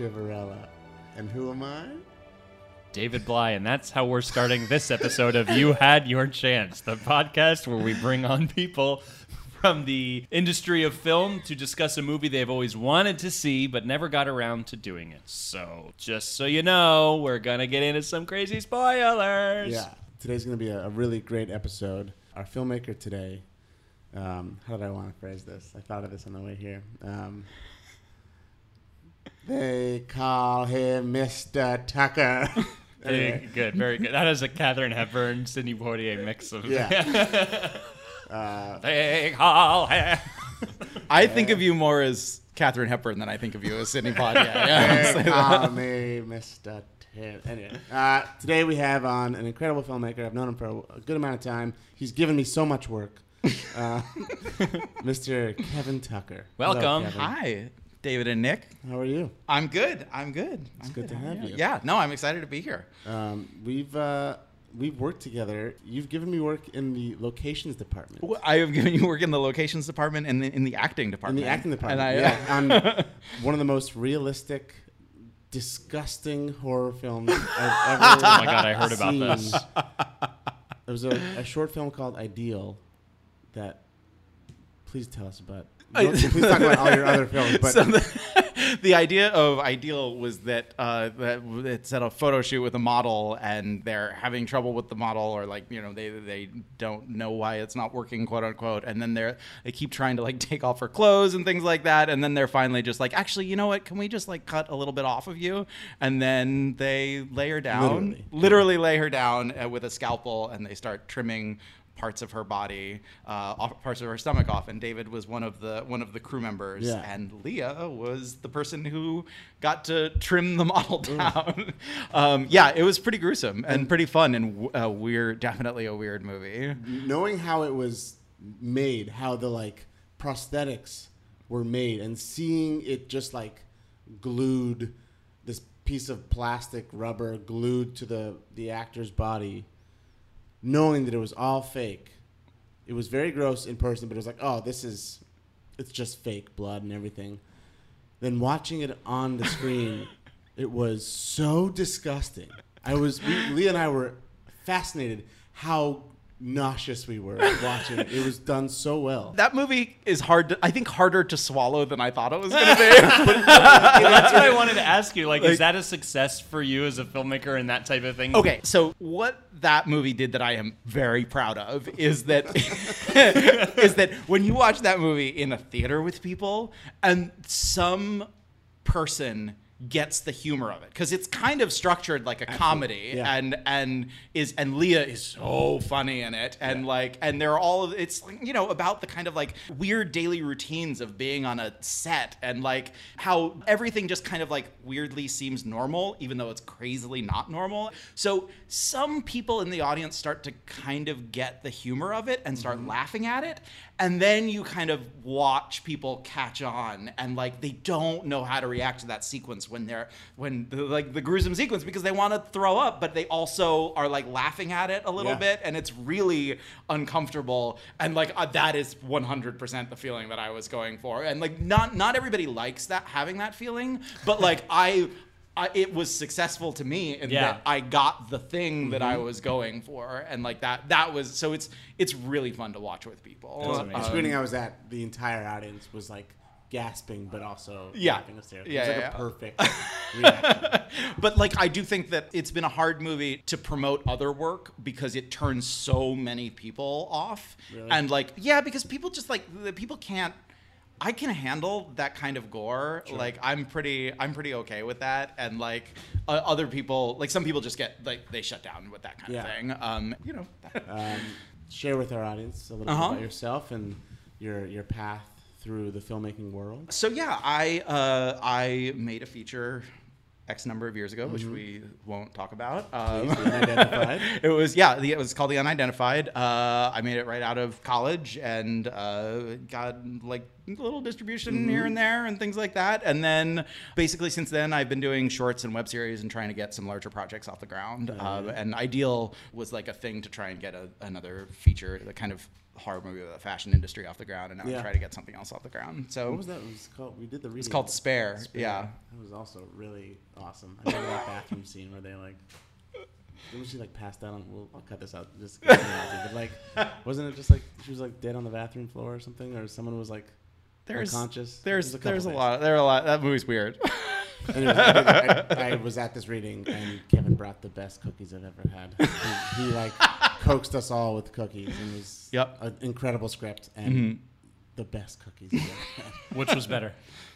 Nick Shivarella. And who am I? David Bly, and that's how we're starting this episode of You Had Your Chance, the podcast where we bring on people from the industry of film to discuss a movie they've always wanted to see but never got around to doing it. So, just so you know, we're going to get into some crazy spoilers. Yeah. Today's going to be a, a really great episode. Our filmmaker today, um, how did I want to phrase this? I thought of this on the way here. Um, they call him Mr. Tucker. Very Anyway, good, very good. That is a Katharine Hepburn, Sidney Poitier mix of. Yeah. uh, they call him. I think of you more as Katharine Hepburn than I think of you as Sidney Poitier. Yeah, they call me Mr. Tim. Anyway, uh, today we have on an incredible filmmaker. I've known him for a, a good amount of time. He's given me so much work. Uh, Mr. Kevin Tucker. Hello, Welcome. Kevin. Hi, David and Nick. How are you? I'm good. I'm good. It's I'm good to have yeah. you. Yeah. No, I'm excited to be here. Um, we've uh, we've worked together. You've given me work in the locations department. Well, I have given you work in the locations department and in the acting department. In the acting department, And I, yeah, on one of the most realistic, disgusting horror films I've ever. Oh my god, I heard about seen. this. There was a, a short film called Ideal that. Please tell us about. Please talk about all your other films. But so the, the idea of Ideal was that uh, that it's at a photo shoot with a model, and they're having trouble with the model, or like you know they they don't know why it's not working, quote unquote. And then they're they keep trying to like take off her clothes and things like that, and then they're finally just like, actually, you know what? Can we just like cut a little bit off of you? And then they lay her down, Literally. literally lay her down uh, with a scalpel, and they start trimming parts of her body, uh, off, parts of her stomach off. And David was one of the one of the crew members, Yeah. and Leah was the person who got to trim the model down. um, yeah, it was pretty gruesome and pretty fun and uh, weird. Definitely a weird movie. knowing how it was made, how the like prosthetics were made, and seeing it just like glued, this piece of plastic rubber glued to the the actor's body, knowing that it was all fake. It was very gross in person, but it was like, oh, this is, it's just fake blood and everything. Then watching it on the screen, it was so disgusting. I was, we, Leah and I were fascinated how nauseous we were watching it. It was done so well. That movie is hard. To, I think harder to swallow than I thought it was going to be. That's what I wanted to ask you. Like, is that a success for you as a filmmaker and that type of thing? Okay, so what that movie did that I am very proud of is that is that when you watch that movie in a theater with people and some person gets the humor of it. Because it's kind of structured like a comedy yeah. and and is and Leah is so funny in it and like and they're all of it's you know about the kind of like weird daily routines of being on a set and like how everything just kind of like weirdly seems normal even though it's crazily not normal. So some people in the audience start to kind of get the humor of it and start mm-hmm. laughing at it and then you kind of watch people catch on and like they don't know how to react to that sequence when they're when the, like the gruesome sequence because they want to throw up but they also are like laughing at it a little Yeah. bit and it's really uncomfortable and like uh, that is 100% the feeling that I was going for and like not not everybody likes that having that feeling but like I I, it was successful to me and Yeah. that I got the thing that I mm-hmm. was going for, and like that. That was so. It's it's really fun to watch with people. That's The amazing. screening I was at, the entire audience was like gasping, but also Yeah. laughing hysterically. Yeah, it was yeah, like yeah. a perfect reaction. but like I do think that it's been a hard movie to promote other work because it turns so many people off. Really? And like yeah, because people just like the people can't I can handle that kind of gore. Like I'm pretty I'm pretty okay with that and like uh, other people like some people just get like they shut down with that kind Yeah. of thing. Um you know. um, share with our audience a little Uh-huh. bit about yourself and your your path through the filmmaking world. So yeah, I uh, I made a feature X number of years ago, which we won't talk about. Um, it was yeah, the, it was called the Unidentified. Uh, I made it right out of college and uh, got like little distribution here and there and things like that. And then basically since then, I've been doing shorts and web series and trying to get some larger projects off the ground. Uh, and Ideal was like a thing to try and get a, another feature, the kind of horror movie of the fashion industry off the ground, and now Yeah. Try to get something else off the ground. So What was that? It was called. We did the. it's called Spare. Yeah. That was also really awesome. I remember that bathroom scene where they like. Didn't she like passed out on? Well, I'll cut this out. Just but like, wasn't it just like she was like dead on the bathroom floor or something, or someone was like There's unconscious? There's There's a there's a lot. There are a lot. That movie's weird. Anyways, I, I, I was at this reading and Kevin brought the best cookies I've ever had. He, he like coaxed us all with cookies and it was Yep. an incredible script and mm-hmm. the best cookies I've ever had. Which was better?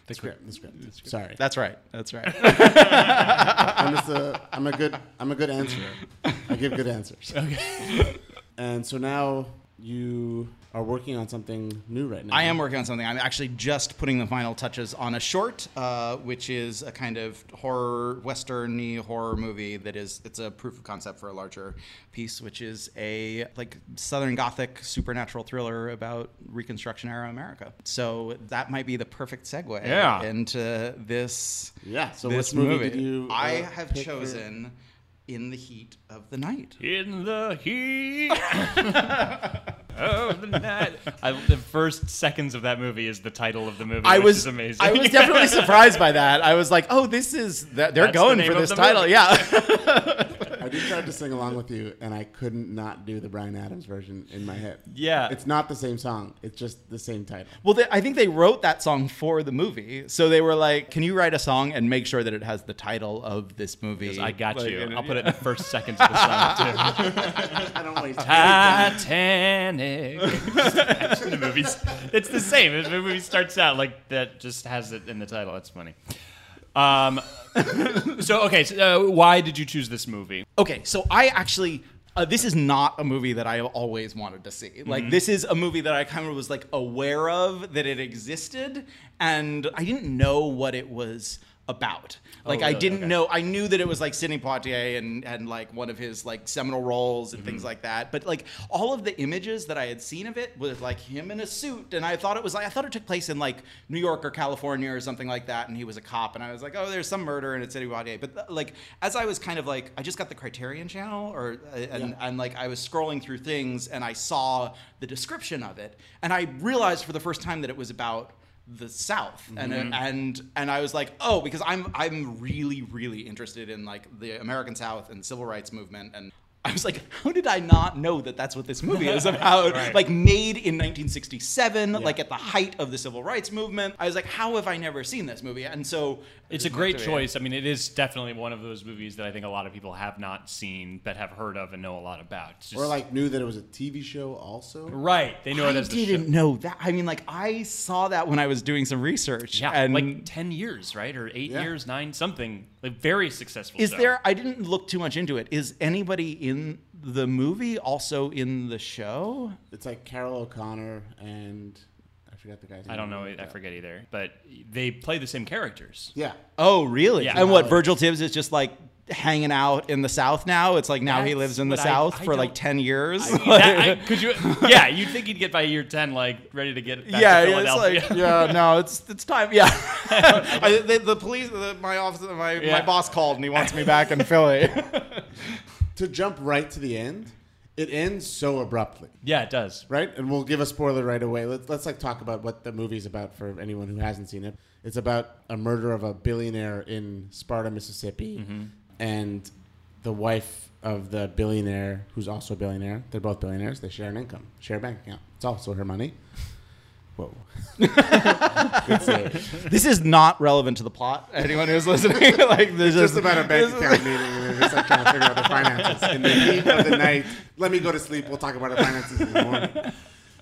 The script, the script. Sorry, That's right. That's right. I'm just a, I'm a good, I'm a good answerer. I give good answers. Okay. And so now you are working on something new right now. I am working on something. I'm actually just putting the final touches on a short, uh, which is a kind of horror, westerny horror movie that is it's a proof of concept for a larger piece, which is a like Southern Gothic supernatural thriller about Reconstruction era America. So that might be the perfect segue Yeah. into this. Yeah. So this which movie, did you? I uh, have pick for- chosen. In the heat of the night. In the heat of the night. I, the first seconds of that movie is the title of the movie. I was amazing. I was definitely surprised by that. I was like, "Oh, this is that they're That's going name for this title." movie. Yeah. I tried to sing along with you, and I couldn't not do the Bryan Adams version in my head. Yeah. It's not the same song. It's just the same title. well, they, I think they wrote that song for the movie, so they were like, "Can you write a song and make sure that it has the title of this movie?" I got Like, you. I'll put it in the first seconds of the song too. I don't waste Titanic. the movies. It's the same. The movie starts out like that. Just has it in the title. That's funny. Um. so okay. So, uh, why did you choose this movie? Okay, so I actually. Uh, this is not a movie that I always wanted to see. Like, this is a movie that I kind of was like aware of that it existed, and I didn't know what it was about. Like, I really? didn't Okay. know. I knew that it was like Sidney Poitier and and like one of his like seminal roles and Mm-hmm. things like that. But like all of the images that I had seen of it was like him in a suit, and I thought it was like I thought it took place in like New York or California or something like that, and he was a cop, and I was like, oh, there's some murder and it's Sidney Poitier. But uh, like as I was kind of like I just got the Criterion Channel, or uh, and Yeah. and like I was scrolling through things and I saw the description of it, and I realized for the first time that it was about the South, and Mm-hmm. and and I was like, oh, because I'm I'm really really interested in like the American South and civil rights movement, and I was like, how did I not know that that's what this movie is about? Right. Like made in 1967, like at the height of the civil rights movement. I was like, how have I never seen this movie? And so It's a great choice. I mean, it is definitely one of those movies that I think a lot of people have not seen, but have heard of and know a lot about. Just- Or like knew that it was a TV show also. right? They know I it as the show. didn't know that. I mean, like I saw that when I was doing some research. Yeah, and like ten years, right, or eight Yeah. years, nine, something. Like very successful. Is show. there? I didn't look too much into it. Is anybody in the movie also in the show? It's like Carroll O'Connor and I forgot the guy's name. I don't know. I forget either. But they play the same characters. Yeah. Oh, really? Yeah. And what? Virgil Tibbs is just like hanging out in the South now. It's like now he lives in the what I- South I for like don't- ten years. That- I- could you? Yeah, you'd think he'd get by year ten, like ready to get back yeah, to yeah, it's like yeah, no, it's it's time. Yeah, I, the, the police, the, my office, my Yeah. my boss called and he wants me back in Philly. To jump right to the end, it ends so abruptly. yeah, it does. right? And we'll give a spoiler right away. Let's let's like talk about what the movie's about for anyone who hasn't seen it. It's about a murder of a billionaire in Sparta, Mississippi, Mm-hmm. And the wife of the billionaire, who's also a billionaire. They're both billionaires. They share an income, share a bank account. It's also her money. Whoa. This is not relevant to the plot. Anyone who's listening, like this It's just is about a bank account meeting, and they're just like trying to figure out their finances in the heat of the night. Let me go to sleep. We'll talk about our finances in the morning.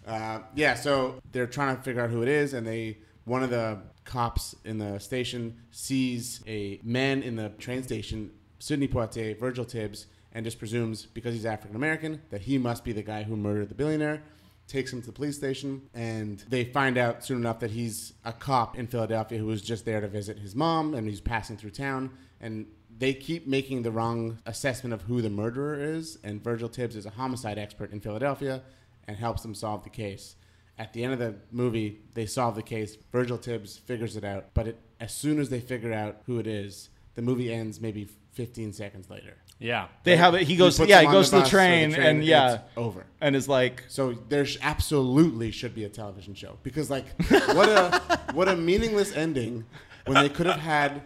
Uh, yeah, so they're trying to figure out who it is, and they one of the cops in the station sees a man in the train station, Sidney Poitier, Virgil Tibbs, and just presumes because he's African American that he must be the guy who murdered the billionaire. Takes him to the police station, and they find out soon enough that he's a cop in Philadelphia who was just there to visit his mom, and he's passing through town. And they keep making the wrong assessment of who the murderer is, and Virgil Tibbs is a homicide expert in Philadelphia and helps them solve the case. at the end of the movie, they solve the case. Virgil Tibbs figures it out, but it, as soon as they figure out who it is, the movie ends maybe 15 seconds later. Yeah. They have it. He goes. puts yeah, he on goes to the bus or train, and yeah, it's over. and is like, So there sh- absolutely should be a television show because, like, what a what a meaningless ending when they could have had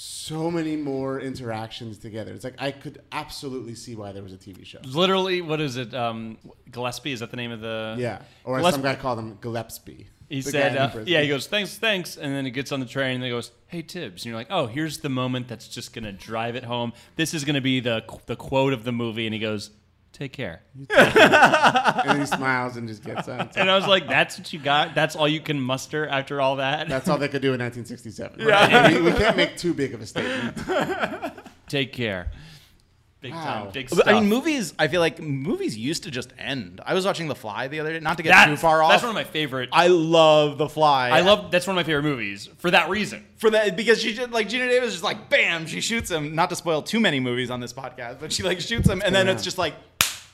so many more interactions together. It's like I could absolutely see why there was a TV show. Literally, what is it? Um, Gillespie is that the name of the? Yeah, or Let's- some guy called him Gillespie. He said, uh, "Yeah." He goes, "Thanks, thanks," and then he gets on the train and he goes, "Hey Tibbs," and you're like, "Oh, here's the moment that's just gonna drive it home. This is gonna be the the quote of the movie." And he goes, "Take care." and he smiles and just gets on. And I was like, "That's what you got? That's all you can muster after all that? That's all they could do in 1967. Yeah. We, we can't make too big of a statement. Take care." Big time, Wow. big But, stuff. I mean, movies. I feel like movies used to just end. I was watching The Fly the other day. Not to get That- too far off. That's one of my favorite. I love The Fly. I love that's one of my favorite movies for that reason. for that because she just like Geena Davis is just like bam, she shoots him. Not to spoil too many movies on this podcast, but she like shoots him, and then it's just like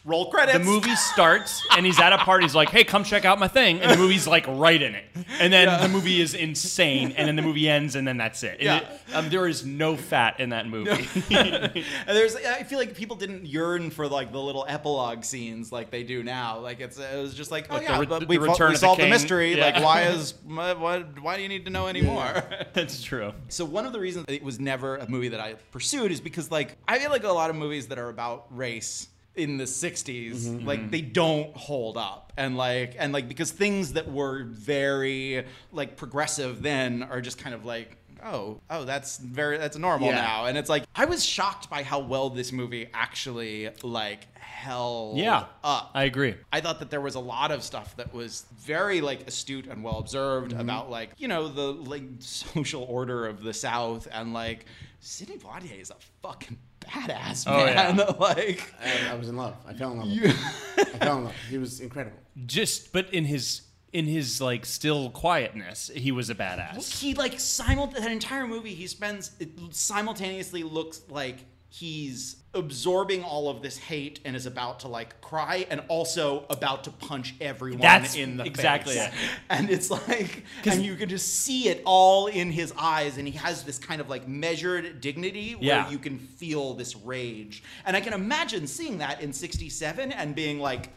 roll credits. The movie starts and he's at a party. He's like, "Hey, come check out my thing," and the movie's like right in it. And then the movie is insane, and then the movie ends, and then that's it. And Yeah. it- um, there is no fat in that movie. And there's, I feel like people didn't yearn for like the little epilogue scenes like they do now. Like it's, it was just like, oh Like yeah, re- but we, we of the the mystery. Yeah. Like why is why, why do you need to know anymore? that's true. So one of the reasons it was never a movie that I pursued is because like I feel like a lot of movies that are about race in the 60s like they don't hold up and like and like because things that were very like progressive then are just kind of like oh oh that's very that's normal Yeah. now and it's like I was shocked by how well this movie actually like held Yeah, up I agree. I thought that there was a lot of stuff that was very like astute and well observed Mm-hmm. about like you know the like social order of the South and like Sidney Poitier is a fucking badass Oh, man. yeah. like I, I was in love. I fell in love. with him. I fell in love. He was incredible. Just, but in his in his like still quietness, he was a badass. he like simul that entire movie he spends it simultaneously looks like he's absorbing all of this hate and is about to like cry and also about to punch everyone That's in the exactly face. it. And it's like and you can just see it all in his eyes and he has this kind of like measured dignity where Yeah. you can feel this rage. And I can imagine seeing that in 67 and being like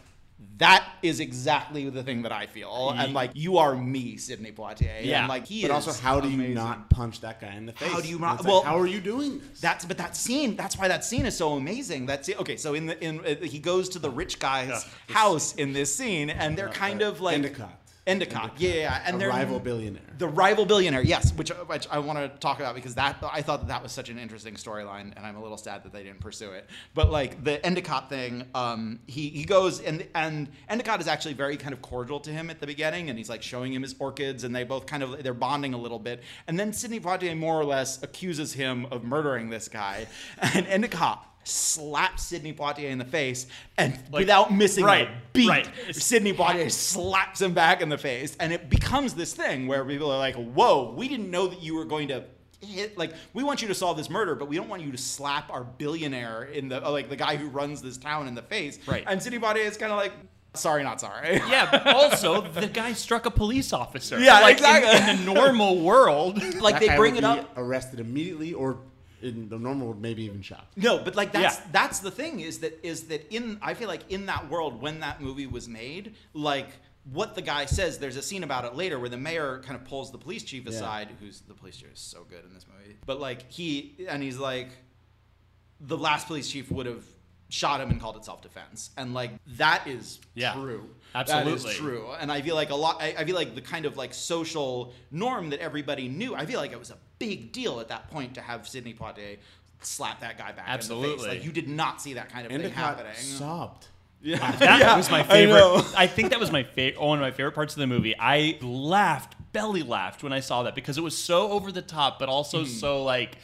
that is exactly the thing that I feel, and like you are me, Sidney Poitier. Yeah. and like he But is. also, how do you amazing. not punch that guy in the face? How do you not- it's like, well- how are you doing this? That's but that scene. That's why that scene is so amazing. That's it. Okay, so in the in uh, he goes to the rich guy's house in this scene, and they're kind of like Endicott. Endicott, yeah, yeah, yeah. and the rival billionaire. The rival billionaire, yes, which which I want to talk about because that I thought that that was such an interesting storyline, and I'm a little sad that they didn't pursue it. But like the Endicott thing, um, he he goes and and Endicott is actually very kind of cordial to him at the beginning, and he's like showing him his orchids, and they both kind of they're bonding a little bit, and then Sidney Poitier more or less accuses him of murdering this guy, and Endicott slaps Sidney Poitier in the face, and without missing right, a beat, right. Sidney Poitier slaps him back in the face, and it becomes this thing where people are like, "Whoa, we didn't know that you were going to." Hit, like we want you to solve this murder, but we don't want you to slap our billionaire in the uh, like the guy who runs this town in the face. Right. And Sidney Poitier is kind of like, sorry, not sorry. Yeah, also the guy struck a police officer. Yeah, like, in- exactly. In, the normal world, like That they bring it up. arrested immediately, or in the normal, world, maybe even shot. No, but like that's Yeah. that's the thing is that is that in I feel like in that world when that movie was made, like what the guy says, there's a scene about it later where the mayor kind of pulls the police chief aside, who's the police chief is so good in this movie. But like he and he's like the last police chief would have shot him and called it self-defense and like that is Yeah, true absolutely. that is true and i feel like a lot I, I feel like the kind of like social norm that everybody knew i feel like it was a big deal at that point to have sidney poitier slap that guy back in the Absolutely. face like you did not see that kind of thing Endicott happening sobbed. Yeah, that was my I favorite. know. I, think that was my favorite. One of my favorite parts of the movie. I laughed, belly laughed when I saw that because it was so over the top, but also Mm-hmm. so like,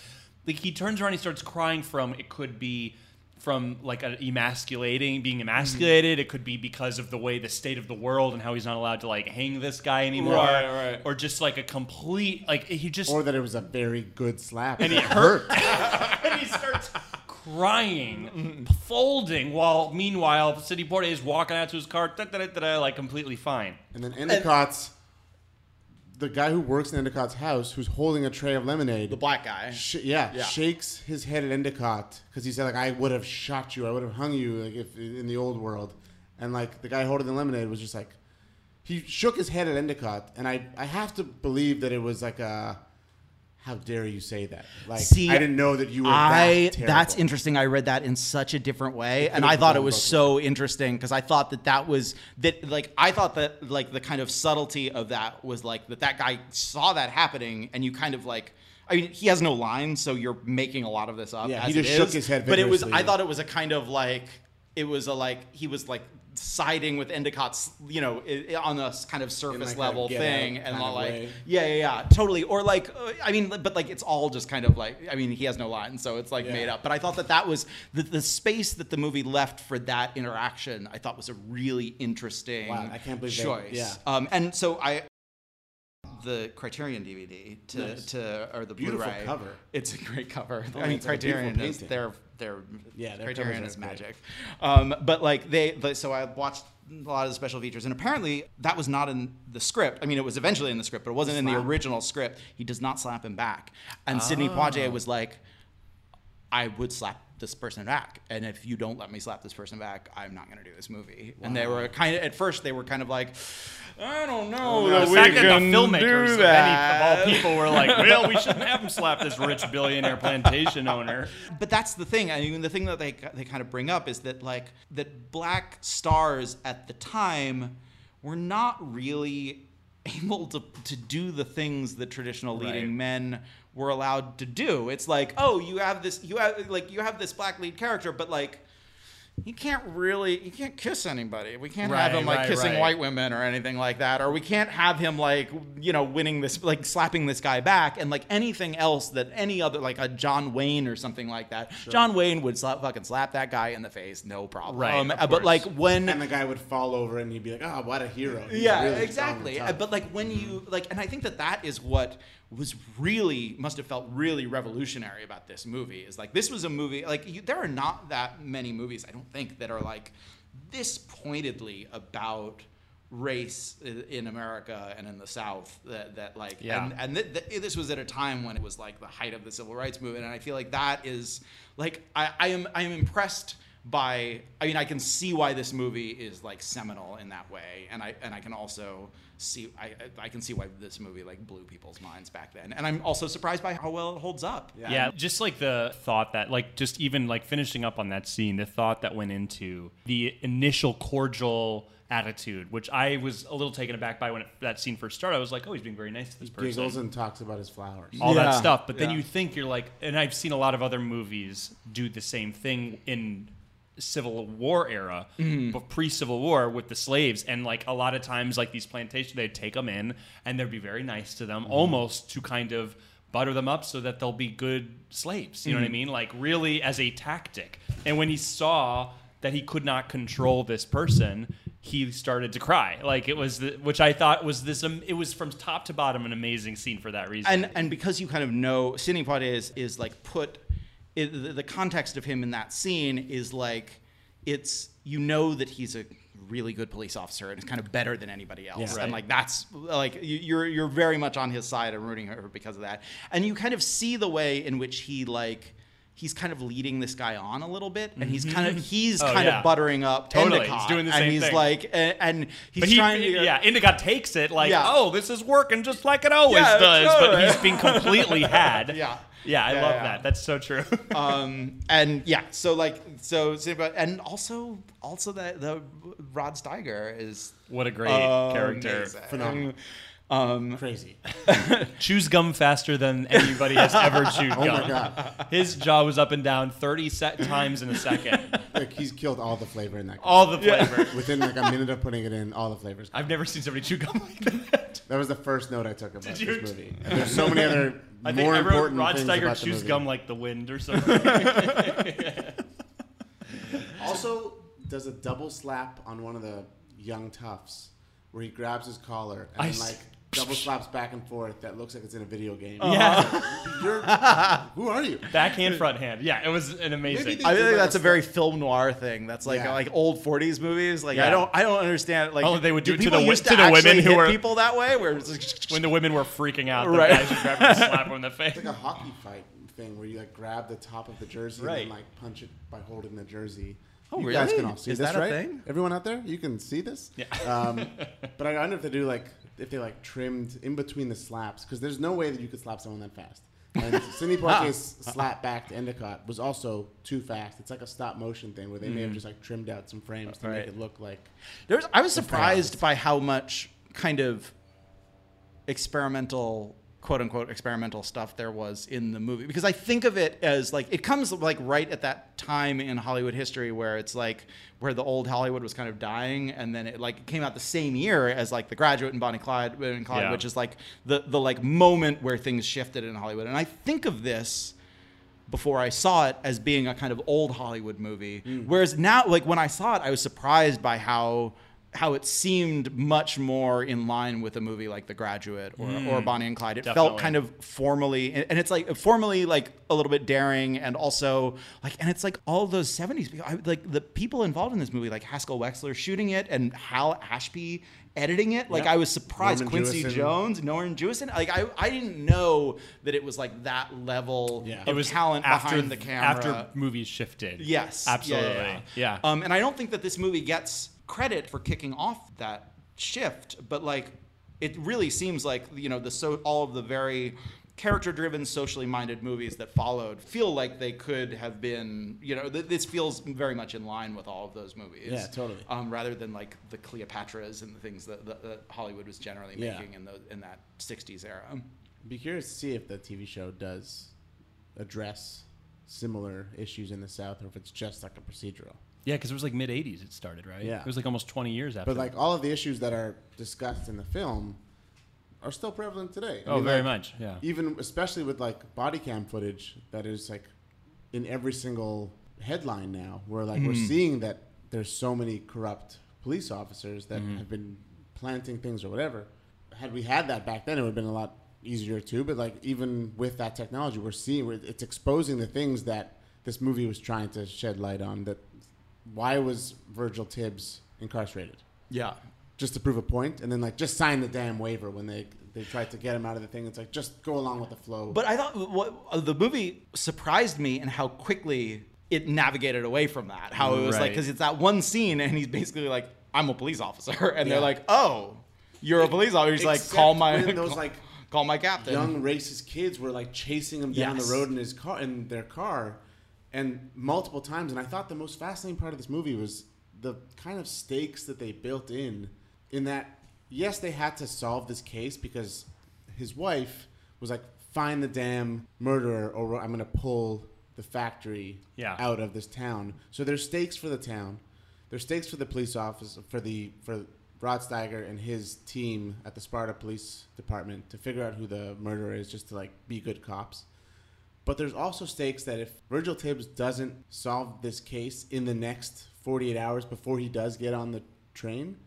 like he turns around, he starts crying from it could be from like a emasculating, being mm-hmm. emasculated. It could be because of the way the state of the world and how he's not allowed to like hang this guy anymore, Right, right. or just like a complete like he just Or that it was a very good slap. and it hurt. and he starts crying, mm-hmm. folding, while meanwhile Sidney Poitier is walking out to his car, da, da, da, da, da, like completely fine. And then Endicott's the guy who works in Endicott's house, who's holding a tray of lemonade. The black guy. Sh- yeah, Yeah. shakes his head at Endicott because he said like I would have shot you, I would have hung you like if in the old world, and like the guy holding the lemonade was just like he shook his head at Endicott, and I I have to believe that it was like a how dare you say that like See, I didn't know that you were I that that's interesting. I read that in such a different way, and I thought it was so interesting because I thought that that was that like I thought that like the kind of subtlety of that was like that that guy saw that happening, and you kind of like. I mean, he has no lines, so you're making a lot of this up. Yeah, as he just it shook is. his head But it was. I thought it was a kind of like it was a like he was like siding with Endicott's, you know, on a kind of surface like level thing, and like way. yeah, yeah, yeah, totally. Or like, uh, I mean, but like, it's all just kind of like, I mean, he has no lines, so it's like Yeah. made up. But I thought that that was the, the space that the movie left for that interaction. I thought was a really interesting Wow, I can't believe they- choice. yeah. Um, and so I. The Criterion DVD to, Nice. to or the Beautiful Blu-ray. cover. It's a great cover. Oh, I mean, it's like a beautiful Criterion is their their Yeah, their Criterion is magic. Um, but like they, the, so I watched a lot of the special features, and apparently that was not in the script. I mean, it was eventually in the script, but it wasn't in the original script. He does not slap him back, and Sidney Poitier was like, "I would slap." This person back, and if you don't let me slap this person back, I'm not going to do this movie. And they were kind of at first they were kind of like, I don't know The that we fact that the filmmakers of, any, of all people were like, well, we shouldn't have him slap this rich billionaire plantation owner. but that's the thing. I mean, the thing that they they kind of bring up is that like that black stars at the time were not really able to to do the things that traditional leading Right. men were allowed to do. It's like, oh, you have this, you have like you have this black lead character, but like. He can't really, he can't kiss anybody. We can't have him like right, kissing right. white women or anything like that. Or we can't have him like, you know, winning this, like slapping this guy back. And like anything else that any other, like a John Wayne or something like that. John Wayne would slap, fucking slap that guy in the face, no problem. Right, of Uh, but course. like when, and the guy would fall over and he'd be like, "Oh, what a hero!" He's yeah, really exactly. But like when you like, and I think that that is what was really must have felt really revolutionary about this movie is like this was a movie like you, there are not that many movies I don't think that are like this pointedly about race in America and in the South that that like Yeah. and and th- th- this was at a time when it was like the height of the civil rights movement and I feel like that is like I, I am I am impressed by I mean I can see why this movie is like seminal in that way and I and I can also see I I can see why this movie like blew people's minds back then and I'm also surprised by how well it holds up Yeah, just like the thought that, like, just even like finishing up on that scene, the thought that went into the initial cordial attitude, which I was a little taken aback by when it, that scene first started. I was like, oh, he's being very nice to this person. giggles and talks about his flowers. all that stuff. But then you think you're like, and I've seen a lot of other movies do the same thing in Civil War era, Mm-hmm. but pre-Civil War with the slaves, and like a lot of times, like these plantations, they'd take them in and they'd be very nice to them, almost to kind of butter them up so that they'll be good slaves. You know what I Mm-hmm. mean? Like really as a tactic. And when he saw that he could not control this person, he started to cry. Like it was, the, which I thought was this. Um, it was from top to bottom an amazing scene for that reason. and and because you kind of know Sidney Poitier is, is like put it, the, the context of him in that scene is like it's you know that he's a really good police officer and is kind of better than anybody else Yeah. and like that's like you- you're you're very much on his side and rooting her because of that and you kind of see the way in which he like he's kind of leading this guy on a little bit and he's mm-hmm. kind of he's Oh, kind yeah. of buttering up Totally. Endicott, He's doing the and he's thing. like and, and he's But he, trying to yeah, Endicott takes it like, Yeah. oh, this is working just like it always Yeah, does. totally. But he's being completely had. Yeah. Yeah, I Yeah, love yeah. that. That's so true. um and yeah so like so and also also the the rod steiger is what a great character. amazing. Phenomenal. um Crazy. Chews gum faster than anybody has ever chewed Oh gum. my god! His jaw was up and down 30 se- times in a second. Like he's killed all the flavor in that. All the flavor. Within like a minute of putting it in, all the flavors. I've never seen somebody chew gum like that. That was the first note I took about Did this you? movie. And there's so many other I think more I wrote important Rod things Steiger about the chews movie. gum like the wind or something. Also, does a double slap on one of the young toughs where he grabs his collar and I then, s- like double slaps back and forth that looks like it's in a video game. Yeah. You're, who are you? Backhand, front hand. Yeah, it was an amazing. Maybe I did think like that's a a very film noir thing. That's like Yeah. like old '40s movies. Like Yeah. I don't I don't understand. Like Oh, they would do it to people the wo- used to the women who were- people that way. Where it's like, when the women were freaking out, the Right. guys would grab and slap them in the face. It's like a hockey fight thing where you like grab the top of the jersey Right. and then, like punch it by holding the jersey. Oh, you guys really? can all see Is this, that a right? thing? Everyone out there, you can see this. Yeah. Um, but I wonder if they do like if they like trimmed in between the slaps because there's no way that you could slap someone that fast. And Sidney Poitier's slap back to Endicott was also too fast. It's like a stop motion thing where they may have mm. just like trimmed out some frames to Right. make it look like. There's, I was surprised by how much kind of experimental, quote unquote, experimental stuff there was in the movie because I think of it as like it comes like right at that time in Hollywood history where it's like where the old Hollywood was kind of dying, and then it like came out the same year as like The Graduate and Bonnie Clyde, and Clyde Yeah. which is like the the like moment where things shifted in Hollywood, and I think of this before I saw it as being a kind of old Hollywood movie. Mm. Whereas now, like when I saw it, I was surprised by how how it seemed much more in line with a movie like The Graduate or, or Bonnie and Clyde. It Mm. Definitely. felt kind of formally, and it's like formally like a little bit daring, and also like, and it's like all those '70s people, I, like the people involved in this movie, like Haskell Wexler shooting it and Hal Ashby editing it. Like Yeah. I was surprised. Norman Quincy Jewison. Jones, Norman Jewison. Like I, I didn't know that it was like that level Yeah. of it was talent after behind the camera. after movies shifted. Yes, absolutely. Yeah, Yeah, Um, and I don't think that this movie gets credit for kicking off that shift, but like, it really seems like you know the so all of the very character-driven, socially minded movies that followed feel like they could have been. You know, th- this feels very much in line with all of those movies. Yeah, totally. Um, rather than like the Cleopatras and the things that, that, that Hollywood was generally Yeah. making in the in that '60s era. Be curious to see if the TV show does address similar issues in the South or if it's just like a procedural. Yeah, because it was like mid '80s it started, right? Yeah. it was like almost 20 years after. But like all of the issues that are discussed in the film are still prevalent today. I oh, mean, very like, much. Yeah, Even especially with like body cam footage that is like in every single headline now, where like Mm-hmm. we're seeing that there's so many corrupt police officers that Mm-hmm. have been planting things or whatever. Had we had that back then, it would have been a lot easier too. But like even with that technology, we're seeing it's exposing the things that this movie was trying to shed light on. That why was Virgil Tibbs incarcerated? Yeah. just to prove a point, and then like just sign the damn waiver when they they tried to get him out of the thing. It's like just go along with the flow. But I thought what uh, the movie surprised me in how quickly it navigated away from that. How it was like because it's that one scene and he's basically like, "I'm a police officer," and Yeah. they're like, "Oh, you're a police officer." He's like, "Call my those call, like call my captain." young racist kids were like chasing him down Yes. the road in his car in their car, and multiple times. And I thought the most fascinating part of this movie was the kind of stakes that they built in. In that, yes, they had to solve this case because his wife was like, "Find the damn murderer, or I'm gonna pull the factory Yeah. out of this town." So there's stakes for the town. There's stakes for the police office for the for Rod Steiger and his team at the Sparta Police Department to figure out who the murderer is, just to like be good cops. But there's also stakes that if Virgil Tibbs doesn't solve this case in the next 48 hours before he does get on the train,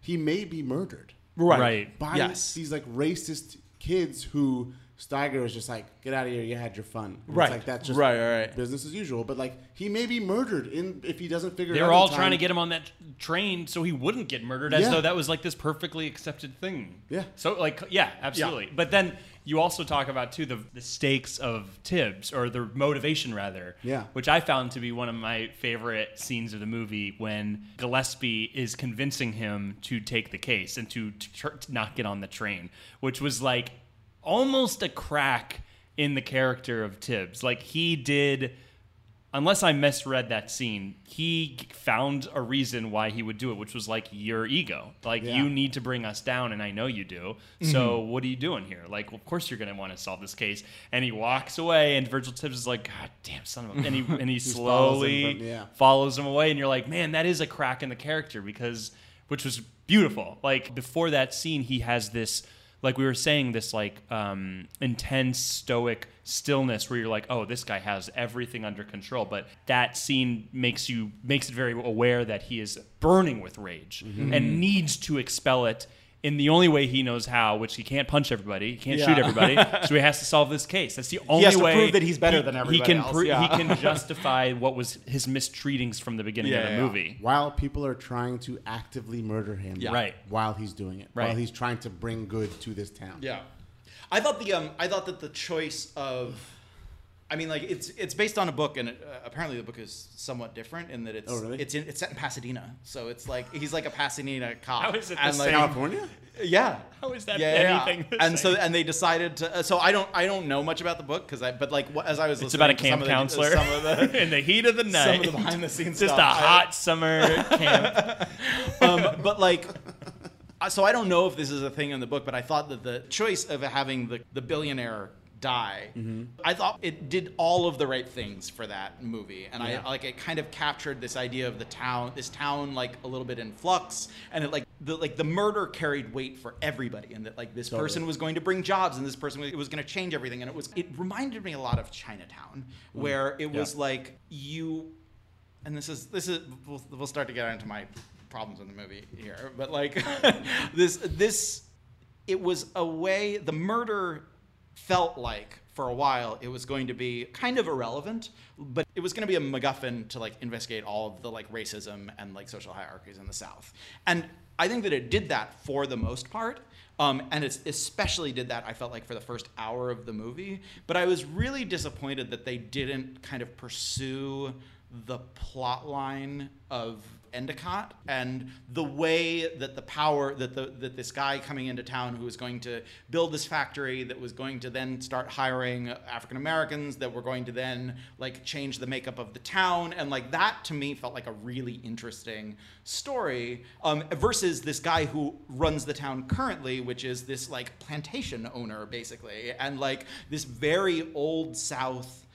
he may be murdered right. Right. by Yes. these like racist kids who Steiger is just like, get out of here, you had your fun. And Right. It's like that's just Right, right, right. business as usual. But like he may be murdered in if he doesn't figure they it out. were in all trying to get him on that train so he wouldn't get murdered, as Yeah. though that was like this perfectly accepted thing. Yeah. So like, yeah, absolutely. But then you also talk about too the the stakes of Tibbs or the motivation rather. Yeah. Which I found to be one of my favorite scenes of the movie when Gillespie is convincing him to take the case and to, to, to not get on the train, which was like almost a crack in the character of Tibbs. Like he did unless I misread that scene, he found a reason why he would do it, which was like your ego. Like Yeah. you need to bring us down, and I know you do. So what are you doing here? Like, well, of course you're gonna want to solve this case. And he walks away, and Virgil Tibbs is like, God damn son of a, and he and he follows him slowly from- yeah. follows him away, and you're like, man, that is a crack in the character because, which was beautiful. Like before that scene, he has this. Like we were saying, this like um, intense stoic stillness where you're like, oh, this guy has everything under control. But that scene makes you makes it very aware that he is burning with rage mm-hmm. and needs to expel it in the only way he knows how, which he can't punch everybody, he can't Yeah. shoot everybody, so he has to solve this case. That's the only has to way prove that he's better he- than he everybody can else, pro- yeah. He can justify what was his mistreatings from the beginning Yeah, of the yeah. movie. While people are trying to actively murder him, Yeah. Right. While he's doing it, Right. while he's trying to bring good to this town. Yeah, I thought the um, I thought that the choice of, I mean, like it's it's based on a book, and it, uh, apparently the book is somewhat different in that it's Oh, really? it's in, it's set in Pasadena, so it's like he's like a Pasadena cop. How is it the like, same? California. Yeah. How is that yeah, yeah, anything yeah. the And so and they decided to. Uh, so I don't I don't know much about the book because I but like wh- as I was It's listening about a to some camp of the- counselor some of the in the heat of the night. some of the behind the scenes Just stuff. a I- hot summer camp. um, but like uh, so i don't know if this is a thing in the book but i thought that the choice of having the, the billionaire die mm-hmm. i thought it did all of the right things for that movie. And Yeah. i like it kind of captured this idea of the town this town like a little bit in flux. And it like the like the murder carried weight for everybody and that like this Totally. person was going to bring jobs and this person was, it was going to change everything. And it was it reminded me a lot of chinatown mm-hmm. where it was like you and this is this is we'll, we'll start to get into my problems in the movie here but like this this it was a way the murder felt like for a while it was going to be kind of irrelevant but it was going to be a macguffin to like investigate all of the like racism and like social hierarchies in the south. And i think that it did that for the most part um, and it especially did that i felt like for the first hour of the movie but i was really disappointed that they didn't kind of pursue the plot line of Endicott and the way that the power that the that this guy coming into town who was going to build this factory that was going to then start hiring African Americans that were going to then like change the makeup of the town and like that to me felt like a really interesting story um, versus this guy who runs the town currently which is this like plantation owner basically and like this very old South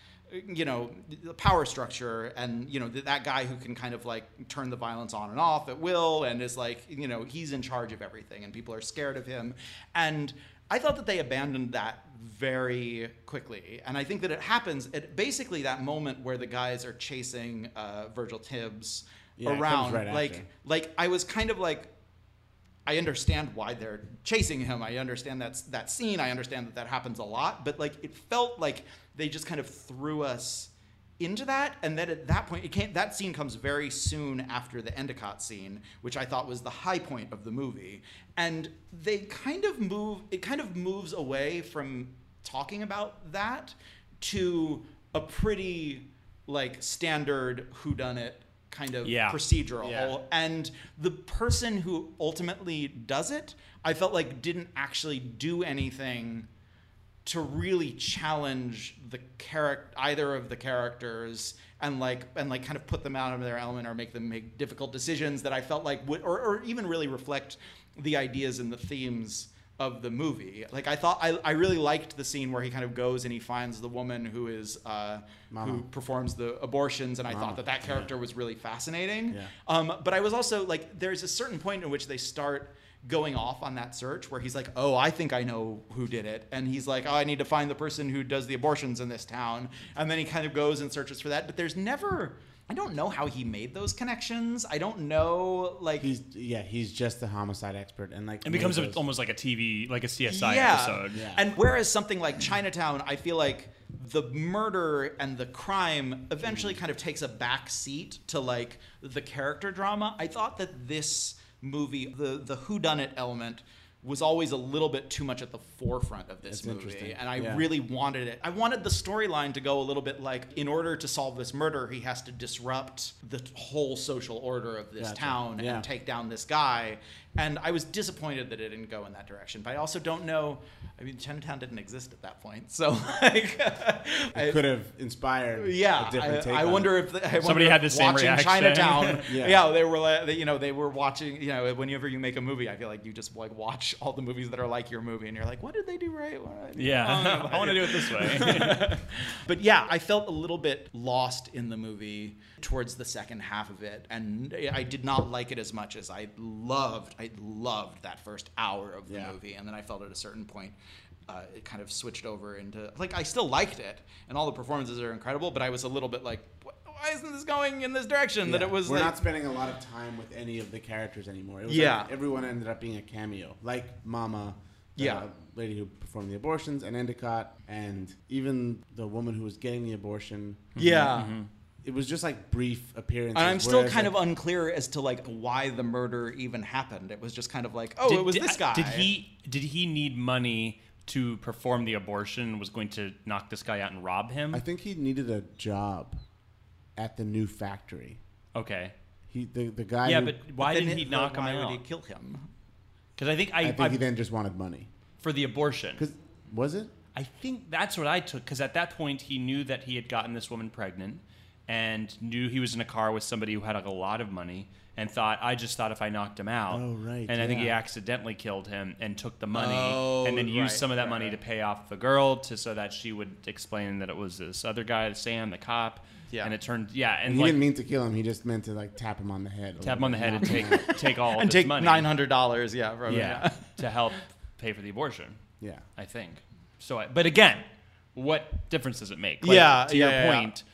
you know the power structure and you know th- that guy who can kind of like turn the violence on and off at will and is like you know he's in charge of everything and people are scared of him. And i thought that they abandoned that very quickly. And i think that it happens at basically that moment where the guys are chasing uh, virgil tibbs Yeah, around. right like after. like i was kind of like I understand why they're chasing him. I understand that's that scene. I understand that that happens a lot, but like it felt like they just kind of threw us into that, and then at that point, it can't. That scene comes very soon after the Endicott scene, which I thought was the high point of the movie, and they kind of move. It kind of moves away from talking about that to a pretty like standard whodunit kind of Yeah. procedural Yeah. and the person who ultimately does it i felt like didn't actually do anything to really challenge the character either of the characters and like and like kind of put them out of their element or make them make difficult decisions that i felt like would or, or even really reflect the ideas and the themes of the movie like i thought I, I really liked the scene where he kind of goes and he finds the woman who is uh, who performs the abortions and i Mama. thought that that character was really fascinating Yeah. um, but I was also like, there's a certain point in which they start going off on that search where he's like, oh, I think I know who did it. And he's like, oh, I need to find the person who does the abortions in this town. And then he kind of goes and searches for that. But there's never, I don't know how he made those connections. I don't know, like, He's yeah, he's just the homicide expert, and like It becomes a, almost like a TV, like a CSI yeah. episode. Yeah. And whereas something like Chinatown, I feel like the murder and the crime eventually kind of takes a back seat to like the character drama. I thought that this movie, the the whodunit element, was always a little bit too much at the forefront of this That's movie, and I Yeah. really wanted it. I wanted the storyline to go a little bit like, in order to solve this murder, he has to disrupt the whole social order of this Gotcha. town Yeah. and take down this guy. And I was disappointed that it didn't go in that direction. But I also don't know. I mean, Chinatown didn't exist at that point, so like, I- it could have inspired yeah, a different I, take I on wonder it. if the, I Somebody wonder had if the same watching reaction. Chinatown. Yeah. yeah. they were like, you know, they were watching. You know, whenever you make a movie, I feel like you just like watch all the movies that are like your movie, and you're like, what did they do right? What did I do Yeah, wrong? I want to do it this way. but yeah, I felt a little bit lost in the movie towards the second half of it, and I did not like it as much as I loved. I loved that first hour of the Yeah. movie, and then I felt at a certain point. Uh, it kind of switched over into like I still liked it, and all the performances are incredible. But I was a little bit like, why isn't this going in this direction? That it was We're like not spending a lot of time with any of the characters anymore. It was Yeah. like everyone ended up being a cameo, like Mama, the Yeah. lady who performed the abortions, and Endicott, and even the woman who was getting the abortion. yeah. Mm-hmm. Mm-hmm. It was just like brief appearances. And I'm still kind like, of unclear as to like why the murder even happened. It was just kind of like, oh, Did- it was uh, did- this guy. Did he did he need money to perform the abortion? Was going to knock this guy out and rob him? I think he needed a job at the new factory. okay. He the the guy. Yeah, who- but why Then didn't he knock him why would out? he kill him? Because I think I, I think I- he then just wanted money. for the abortion. Because was it? I think that's what I took because at that point he knew that he had gotten this woman pregnant and knew he was in a car with somebody who had like, a lot of money and thought I just thought if I knocked him out. Oh, right, And I think he accidentally killed him and took the money Oh, and then used right, some of that right, money right. to pay off the girl to so that she would explain that it was this other guy, Sam, the cop. Yeah. And it turned yeah, and And he like didn't mean to kill him. He just meant to like tap him on the head. tap him on the head and take take all and his take money. nine hundred dollars, yeah, from yeah, yeah. to help pay for the abortion. Yeah. I think. So, I, but again, what difference does it make? Yeah, to yeah, your yeah, yeah. point, i-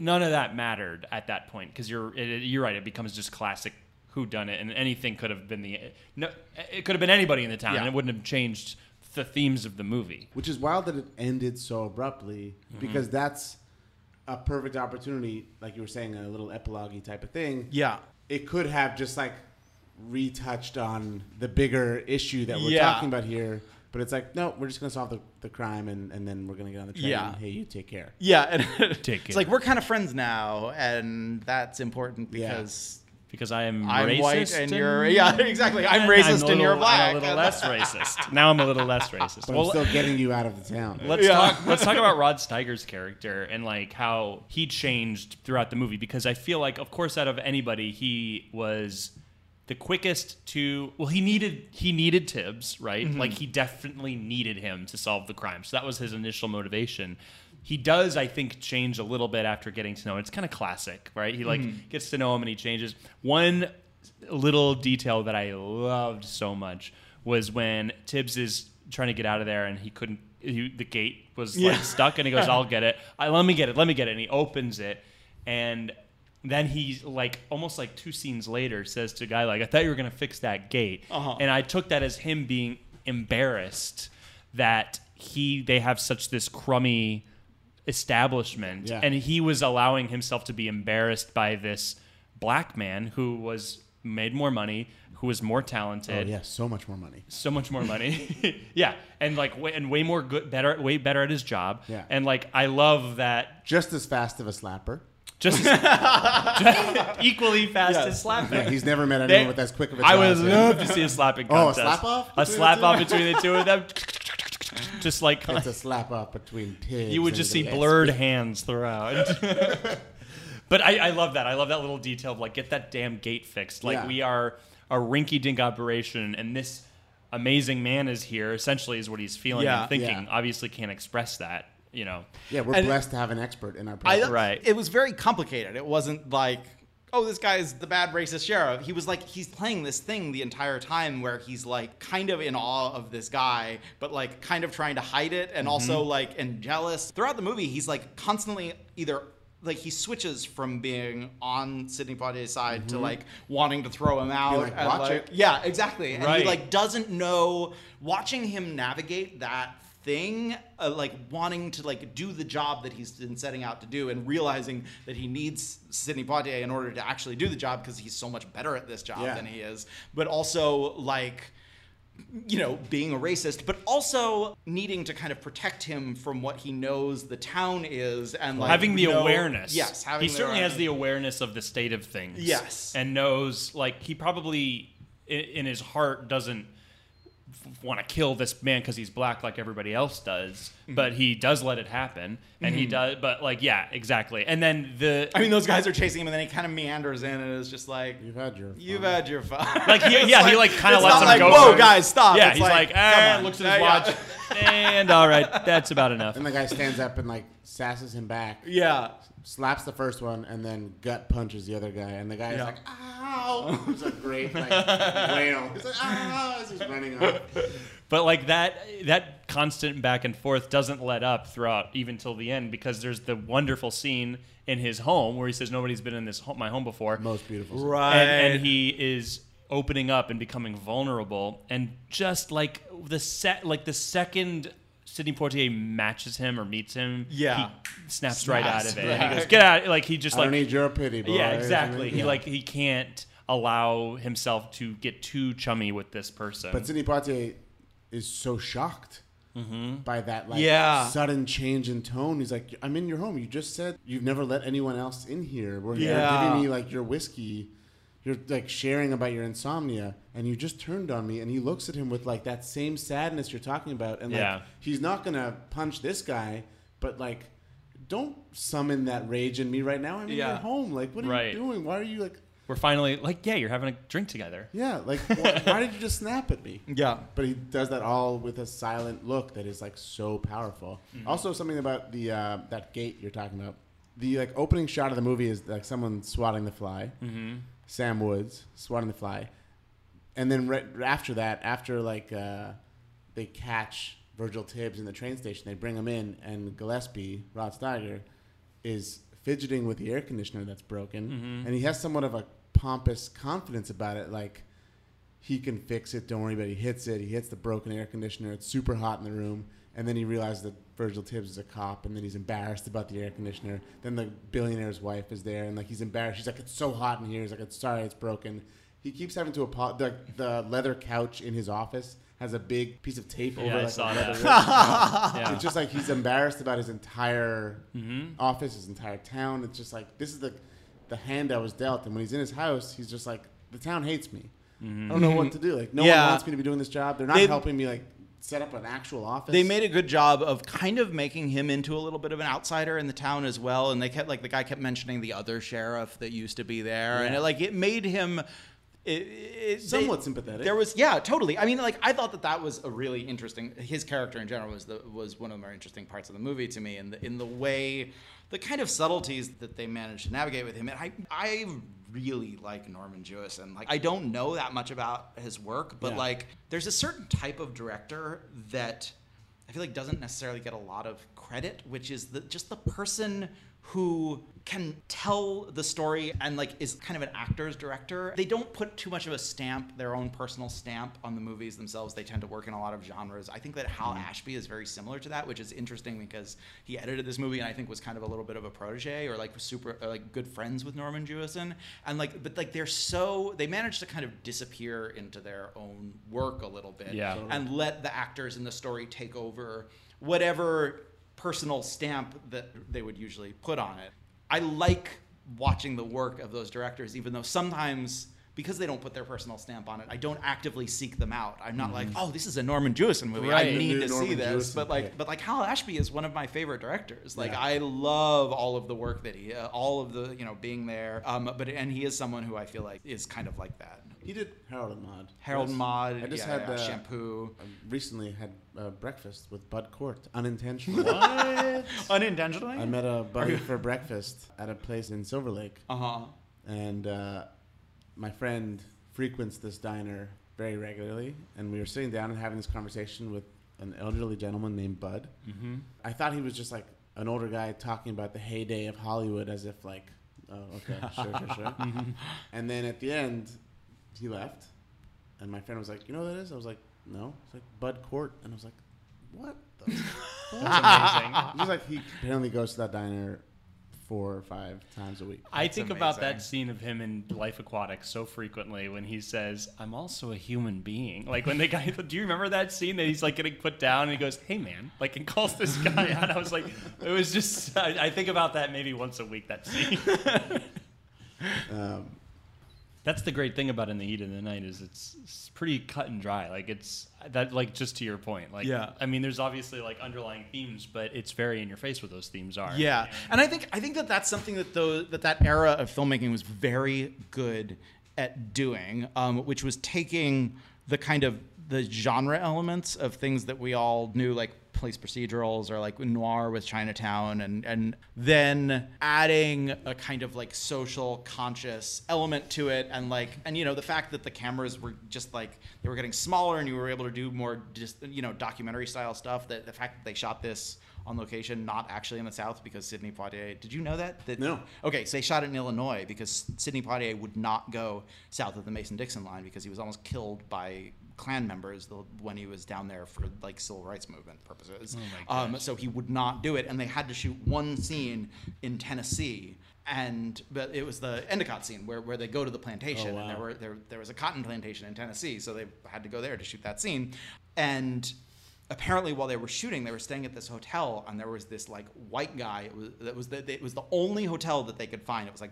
none of that mattered at that point because you're it, it- you're right. It becomes just classic who done it, and anything could have been the no. It could have been anybody in the town, Yeah. and it wouldn't have changed the themes of the movie. Which is wild that it ended so abruptly Mm-hmm. because that's a perfect opportunity, like you were saying, a little epilogue type of thing. Yeah. It could have just like retouched on the bigger issue that we're Yeah. talking about here. But it's like, no, we're just gonna solve the, the crime and, and then we're gonna get on the train. Yeah. And, hey, you take care. Yeah, and Take care. it's like we're kind of friends now, and that's important Yeah. because Because I am I'm racist white and you're yeah, exactly. I'm and racist a and you're black. I'm a little less racist. Now I'm a little less racist. But Well, I'm still getting you out of the town. Let's Yeah. talk. Let's talk about Rod Steiger's character and like how he changed throughout the movie because I feel like, of course, out of anybody, he was the quickest to. Well, he needed he needed Tibbs, right? Mm-hmm. Like he definitely needed him to solve the crime. So that was his initial motivation. He does, I think, change a little bit after getting to know him. It's kind of classic, right? He like Mm-hmm. gets to know him and he changes. One little detail that I loved so much was when Tibbs is trying to get out of there and he couldn't. He, the gate was Yeah. like stuck, and he goes, "I'll get it. I, let me get it. Let me get it." And he opens it, and then he's like, almost like two scenes later, says to a guy like, "I thought you were gonna fix that gate," Uh-huh. and I took that as him being embarrassed that he they have such this crummy establishment Yeah. and he was allowing himself to be embarrassed by this black man who was made more money who was more Oh talented yeah, so much more money. so much more money yeah and like way, and way more good better way better at his job Yeah. and like i love that Just as fast of a slapper. Just, just equally fast as slapping Yeah, he's never met They- anyone with as quick of a I would love to see a slapping Oh, a slap-off A slap off between the two of them. Just like It's a slap off between pigs. you would just see blurred hands throughout. but I, I love that. I love that little detail of like get that damn gate fixed. Like Yeah. we are a rinky dink operation, and this amazing man is here. Essentially, is what he's feeling Yeah. and thinking. Yeah. Obviously, can't express that. You know. Yeah, we're And- blessed to have an expert in our I. Right. It was very complicated. It wasn't like, oh, this guy's the bad racist sheriff. He was like, he's playing this thing the entire time where he's like kind of in awe of this guy, but like kind of trying to hide it and also mm-hmm. like and jealous. Throughout the movie, he's like constantly either like he switches from being on Sidney Poitier's side to mm-hmm. like wanting to throw him out. like, and, "Watch like- it." Yeah, exactly. And Right. he like doesn't know watching him navigate that thing uh, like wanting to like do the job that he's been setting out to do and realizing that he needs Sidney Poitier in order to actually do the job because he's so much better at this job Yeah. than he is but also like you know being a racist but also needing to kind of protect him from what he knows the town is and like having the know- awareness. yes having he the certainly has the awareness of the state of things. Yes. and knows like he probably i- in his heart doesn't want to kill this man because he's black like everybody else does, Mm-hmm. but he does let it happen, and he does. But like, yeah, exactly. And then the I mean those guys are chasing him and then he kind of meanders in and is just like You've had your. You've had your fun. like, he, yeah, he like kind of lets not him like, go. Whoa, for guys, stop! Yeah, It's he's like, come ah, on. looks at his watch, and all right, that's about enough. And the guy stands up and like sasses him back, Yeah. Slaps the first one, and then gut punches the other guy. And the guy is Yeah. like, "Ow!" oh, it a great like wail. He's like, oh, as he's running off. But like that that constant back and forth doesn't let up throughout even till the end because there's the wonderful scene in his home where he says nobody's been in this home, my home before. Most beautiful. Right. and, and he is opening up and becoming vulnerable and just like the set like the second Sidney Poitier matches him or meets him Yeah. he snaps right out Snaps, of it and he goes get out like he just I don't like need your pity, boy. yeah exactly he Yeah. like he can't allow himself to get too chummy with this person But Sidney Poitier is so shocked mm-hmm. by that like Yeah. sudden change in tone. He's like, "I'm in your home. You just said you've never let anyone else in here. We're here Yeah. giving me like your whiskey. You're like sharing about your insomnia, and you just turned on me." And he looks at him with like that same sadness you're talking about, and like Yeah. he's not gonna punch this guy, but like. Don't summon that rage in me right now. I'm Yeah. your home. Like, what are Right. you doing? Why are you like, we're finally like yeah you're having a drink together yeah, like, why, why did you just snap at me? Yeah. but he does that all with a silent look that is like so powerful. Also, something about the uh, that gate you're talking about. The like opening shot of the movie is like someone swatting the fly, mm-hmm. Sam Woods swatting the fly, and then right after that, after like uh, they catch Virgil Tibbs in the train station, they bring him in, and Gillespie, Rod Steiger, is fidgeting with the air conditioner that's broken, and he has somewhat of a pompous confidence about it, like he can fix it. Don't worry about it. He hits it. He hits the broken air conditioner. It's super hot in the room. And then he realizes that Virgil Tibbs is a cop, and then he's embarrassed about the air conditioner. Then the billionaire's wife is there, and like he's embarrassed. She's like, "It's so hot in here." He's like, "It's sorry, it's broken." He keeps having to apologize. The, the leather couch in his office has a big piece of tape over Yeah, I like saw that. yeah It's just like he's embarrassed about his entire Mhm. office, his entire town. It's just like this is the the hand I was dealt. And when he's in his house, he's just like the town hates me. I don't know what to do. Like no Yeah. one wants me to be doing this job. They're not They- helping me like set up an actual office. They made a good job of kind of making him into a little bit of an outsider in the town as well. And they kept like the guy kept mentioning the other sheriff that used to be there, and it, like it made him. It, it, Somewhat they- sympathetic. There was yeah, totally. I mean, like I thought that that was a really interesting. His character in general was the was one of the more interesting parts of the movie to me, in the in the way, the kind of subtleties that they managed to navigate with him. And I I really like Norman Jewison. Like I don't know that much about his work, but Yeah. like there's a certain type of director that I feel like doesn't necessarily get a lot of credit, which is the, just the person who can tell the story and like is kind of an actor's director. They don't put too much of a stamp, their own personal stamp on the movies themselves. They tend to work in a lot of genres. I think that Hal mm-hmm. Ashby is very similar to that, which is interesting because he edited this movie and I think was kind of a little bit of a protege or like super or like good friends with Norman Jewison. And like but like they're so they managed to kind of disappear into their own work a little bit Yeah. and let the actors in the story take over whatever personal stamp that they would usually put on it. I like watching the work of those directors, even though sometimes because they don't put their personal stamp on it, I don't actively seek them out. I'm not like, oh, this is a Norman Jewison movie. I Right. The need new to see this. Jewison But like, pick. but like Hal Ashby is one of my favorite directors. Like, Yeah. I love all of the work that he, uh, all of the you know being there. Um, but and he is someone who I feel like is kind of like that. He did Harold and Maude. Harold Yes. Maude, I just yeah, had yeah, uh, shampoo. I recently had uh, breakfast with Bud Cort unintentionally. what? Unintentionally. I met a buddy for breakfast at a place in Silver Lake. Uh huh. and uh, my friend frequents this diner very regularly and we were sitting down and having this conversation with an elderly gentleman named bud mm-hmm. i thought he was just like an older guy talking about the heyday of hollywood as if like oh okay sure sure sure and then at the end he left and my friend was like you know what that is i was like no it's like bud cort and i was like what the That's amazing. He's like he apparently goes to that diner four or five times a week I That's think about amazing. that scene of him in Life Aquatic so frequently when he says, "I'm also a human being." Like when the guy, do you remember that scene that he's like getting put down and he goes, "Hey man," like and calls this guy out. I was like, it was just. I, I think about that maybe once a week. That scene. um, That's the great thing about In the Heat of the Night is it's, it's pretty cut and dry. Like it's that like just to your point. Like Yeah. I mean, there's obviously like underlying themes, but it's very in your face what those themes are. Yeah, and I think I think that that's something that those that that era of filmmaking was very good at doing, um, which was taking the kind of the genre elements of things that we all knew, like police procedurals or like noir with Chinatown and and then adding a kind of like social conscious element to it and like and you know the fact that the cameras were just like they were getting smaller and you were able to do more just you know documentary style stuff that the fact that they shot this on location, not actually in the South, because Sidney Poitier. Did you know that? that No. Okay, so they shot it in Illinois because Sidney Poitier would not go south of the Mason-Dixon line because he was almost killed by Klan members the, when he was down there for like civil rights movement purposes. um, so he would not do it, and they had to shoot one scene in Tennessee. And but it was the Endicott scene where, where they go to the plantation, Oh, and there were there there was a cotton plantation in Tennessee, so they had to go there to shoot that scene. And apparently while they were shooting they were staying at this hotel and there was this like white guy it was that was the, it was the only hotel that they could find it was like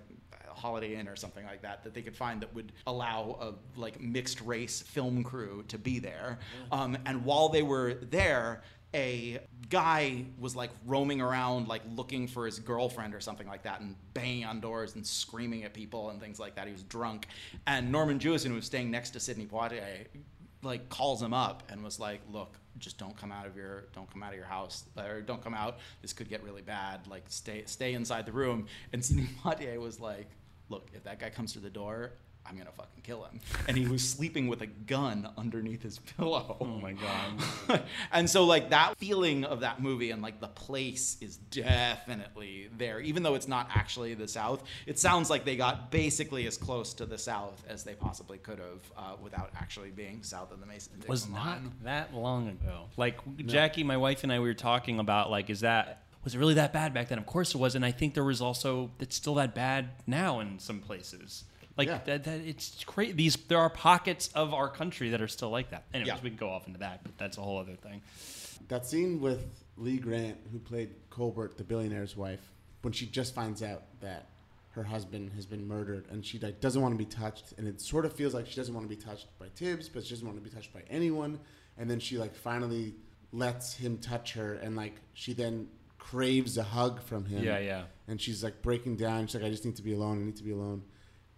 holiday inn or something like that that they could find that would allow a like mixed race film crew to be there um, and while they were there a guy was like roaming around like looking for his girlfriend or something like that and banging on doors and screaming at people and things like that he was drunk and norman jewison who was staying next to sidney poitier like calls him up and was like, "Look, just don't come out of your don't come out of your house or don't come out. This could get really bad. Like stay stay inside the room." And Sidney Poitier was like, "Look, if that guy comes to the door." I'm gonna fucking kill him. And he was sleeping with a gun underneath his pillow. Oh my god. and so like that feeling of that movie and like the place is definitely there even though it's not actually the south it sounds like they got basically as close to the south as they possibly could have uh, without actually being south of the mason It was not line. that long ago. Like Jackie, my wife and I, we were talking about like, is that was it really that bad back then? Of course it was, and I think there was also it's still that bad now in some places. Like Yeah. that, that, it's crazy. These there are pockets of our country that are still like that. Anyways, Yeah. we can go off into that, but that's a whole other thing. That scene with Lee Grant, who played Colbert, the billionaire's wife, when she just finds out that her husband has been murdered and she like doesn't want to be touched, and it sort of feels like she doesn't want to be touched by Tibbs, but she doesn't want to be touched by anyone, and then she like finally lets him touch her, and like she then craves a hug from him. Yeah, yeah. And she's like breaking down. She's like, I just need to be alone. I need to be alone.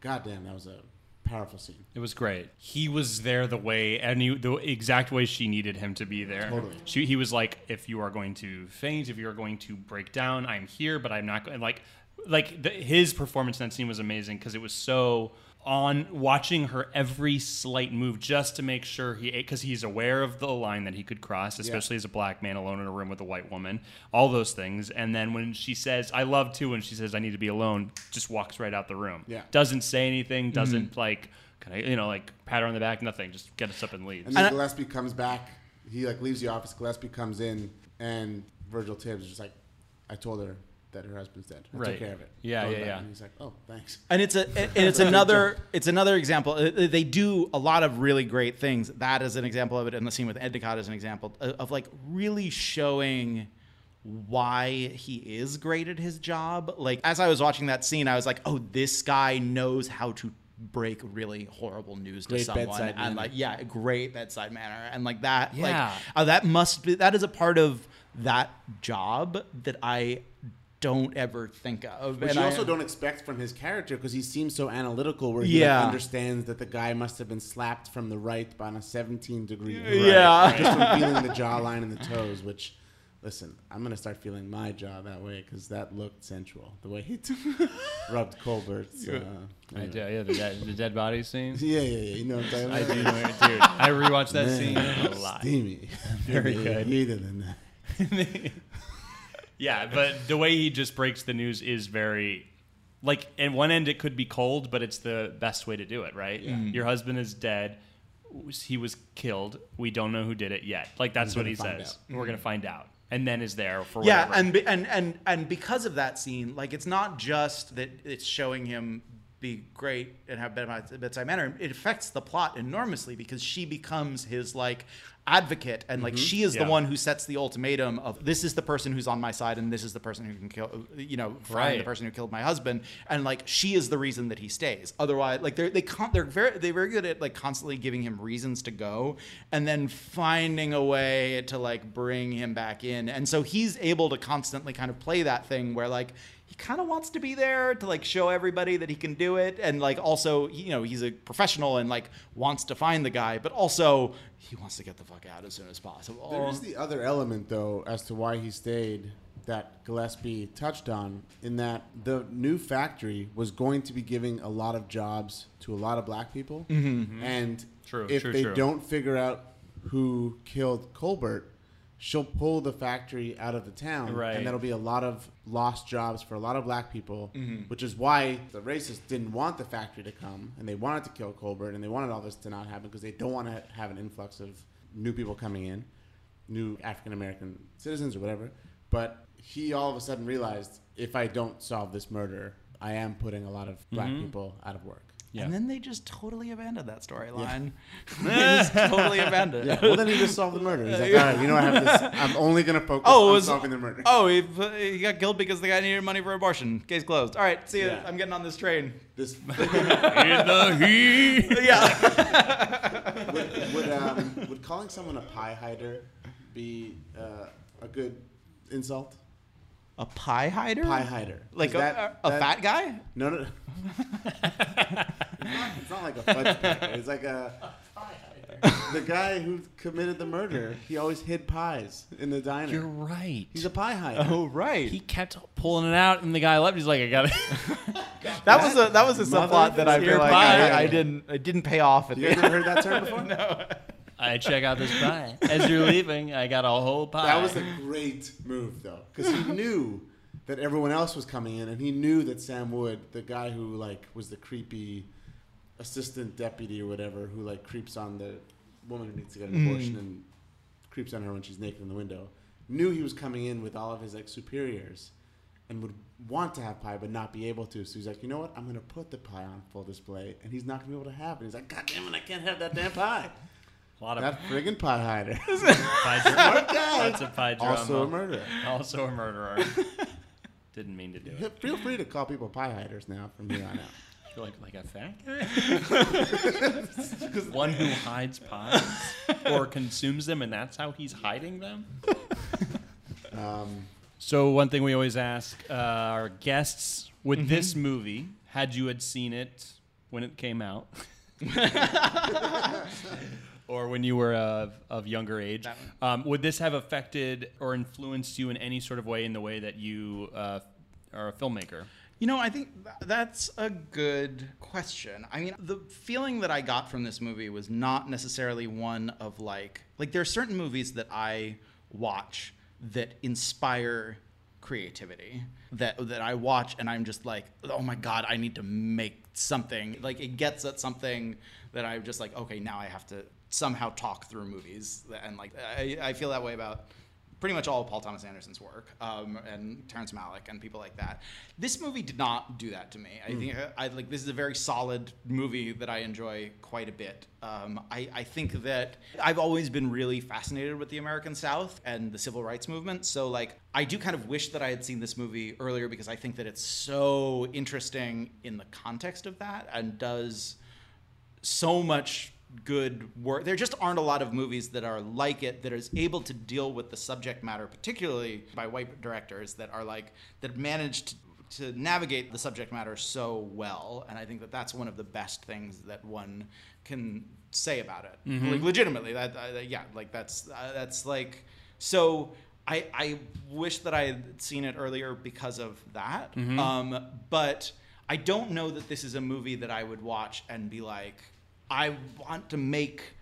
God damn, that was a powerful scene. It was great. He was there the way and he, the exact way she needed him to be there. Totally. She, he was like, if you are going to faint, if you are going to break down, I'm here, but I'm not going. Like, like the, his performance in that scene was amazing because it was so on watching her every slight move just to make sure he because he's aware of the line that he could cross especially as a black man alone in a room with a white woman all those things and then when she says i love too when she says i need to be alone just walks right out the room Yeah. doesn't say anything mm-hmm. doesn't like can I, you know, like pat her on the back, nothing. Just get us up and leave. And then And I- Gillespie comes back. He like leaves the office. Gillespie comes in, and Virgil Tibbs is just like, "I told her that her husband's dead. I Right. took care of it." Yeah, Goes yeah, back, yeah. And he's like, "Oh, thanks." and it's a and it's another it's another example. Uh, They do a lot of really great things. That is an example of it, and the scene with Endicott is an example of, of like really showing why he is great at his job. Like as I was watching that scene, I was like, oh, this guy knows how to break really horrible news Great to someone bedside and manner. like yeah great bedside manner and like that like Yeah. uh, that must be that is a part of that job that i don't ever think of Which and you I- also don't expect from his character because he seems so analytical, where he Yeah. like, understands that the guy must have been slapped from the right on a 17 degree. angle. Yeah. just from feeling the jawline and the toes. Which, listen, I'm gonna start feeling my jaw that way because that looked sensual. The way he t- rubbed Colbert's. Uh, I anyway. do, yeah, the dead, the dead body scene. Yeah, yeah, yeah. You know what I'm talking I do know dude. I rewatched that Man, scene a lot. Steamy. Very Yeah, good. Heater than that. Yeah, but the way he just breaks the news is very like at one end it could be cold, but it's the best way to do it, right? Your husband is dead. He was killed. We don't know who did it yet. Like that's We're what he says. We're gonna find out, and then is there for yeah whatever. and, be- and and and because of that scene like it's not just that it's showing him be great and have bedside manner it affects the plot enormously because she becomes his like advocate and like mm-hmm. she is Yeah. the one who sets the ultimatum of this is the person who's on my side and this is the person who can kill you know find Right. the person who killed my husband and like she is the reason that he stays otherwise like they're they con- they're very they're very good at like constantly giving him reasons to go and then finding a way to like bring him back in and so he's able to constantly kind of play that thing where like kind of wants to be there to like show everybody that he can do it and like also you know he's a professional and like wants to find the guy but also he wants to get the fuck out as soon as possible. There is the other element, though, as to why he stayed that Gillespie touched on, in that the new factory was going to be giving a lot of jobs to a lot of black people. Mm-hmm. Mm-hmm. And True, if true, they true. don't figure out who killed Colbert, she'll pull the factory out of the town. Right. And that'll be a lot of lost jobs for a lot of black people, Mm-hmm. which is why the racists didn't want the factory to come and they wanted to kill Colbert and they wanted all this to not happen because they don't want to have an influx of new people coming in, new African American citizens or whatever. But he all of a sudden realized if I don't solve this murder, I am putting a lot of black Mm-hmm. people out of work. Yeah. And then they just totally abandoned that storyline. they just totally abandoned. Yeah. Well, then he just solved the murder. He's like, all right, you know, I have this. I'm only gonna focus Oh, it on was solving the murder. Oh, he, he got killed because the guy needed money for abortion. Case closed. All right, see you. Yeah. I'm getting on this train. This In the heat. Yeah. would, would, um, would calling someone a pie hider be uh, a good insult? A pie hider. Pie hider, Like a, that- a, a that- fat guy. No, no. it's, not, it's not like a fudge packer. It's like a pie hider. the guy who committed the murder. He always hid pies in the diner. You're right. He's a pie hider. Oh right. he kept pulling it out, and the guy left. He's like, I got it. that was a that was a subplot that I your feel like pie. I, I didn't I didn't pay off at You the guys ever heard that term before? no. I check out this pie. As you're leaving, I got a whole pie. That was a great move, though, because he knew that everyone else was coming in, and he knew that Sam Wood, the guy who like was the creepy assistant deputy or whatever, who like creeps on the woman who needs to get an mm. abortion and creeps on her when she's naked in the window, knew he was coming in with all of his like superiors, and would want to have pie but not be able to. So he's like, you know what? I'm gonna put the pie on full display, and he's not gonna be able to have it. He's like, God damn it, I can't have that damn pie. A lot of That friggin' pie hider. pie guy. Lots of pie drama. also a murderer. Also a murderer. Didn't mean to do it. Feel free to call people pie hiders now from here on out. You're like like a fat guy. One who hides pies or consumes them, and that's how he's hiding them. Um, So one thing we always ask uh, our guests with Mm-hmm. this movie, had you had seen it when it came out, or when you were of, of younger age, um, would this have affected or influenced you in any sort of way in the way that you uh, are a filmmaker? You know, I think that's a good question. I mean, the feeling that I got from this movie was not necessarily one of like like there are certain movies that I watch that inspire creativity that that I watch and I'm just like, "Oh my god, I need to make something." Like it gets at something that I'm just like, "Okay, now I have to somehow talk through movies." And like I, I feel that way about pretty much all of Paul Thomas Anderson's work um, and Terrence Malick and people like that. This movie did not do that to me. I think I like this is a very solid movie that I enjoy quite a bit. Um, I, I think that I've always been really fascinated with the American South and the civil rights movement. So like I do kind of wish that I had seen this movie earlier because I think that it's so interesting in the context of that and does so much good work. There just aren't a lot of movies that are like it that is able to deal with the subject matter, particularly by white directors that are like that managed to, to navigate the subject matter so well. And I think that that's one of the best things that one can say about it. Like legitimately, that uh, yeah, like that's uh, that's like so. I, I wish that I had seen it earlier because of that. Um, but I don't know that this is a movie that I would watch and be like, I want to make.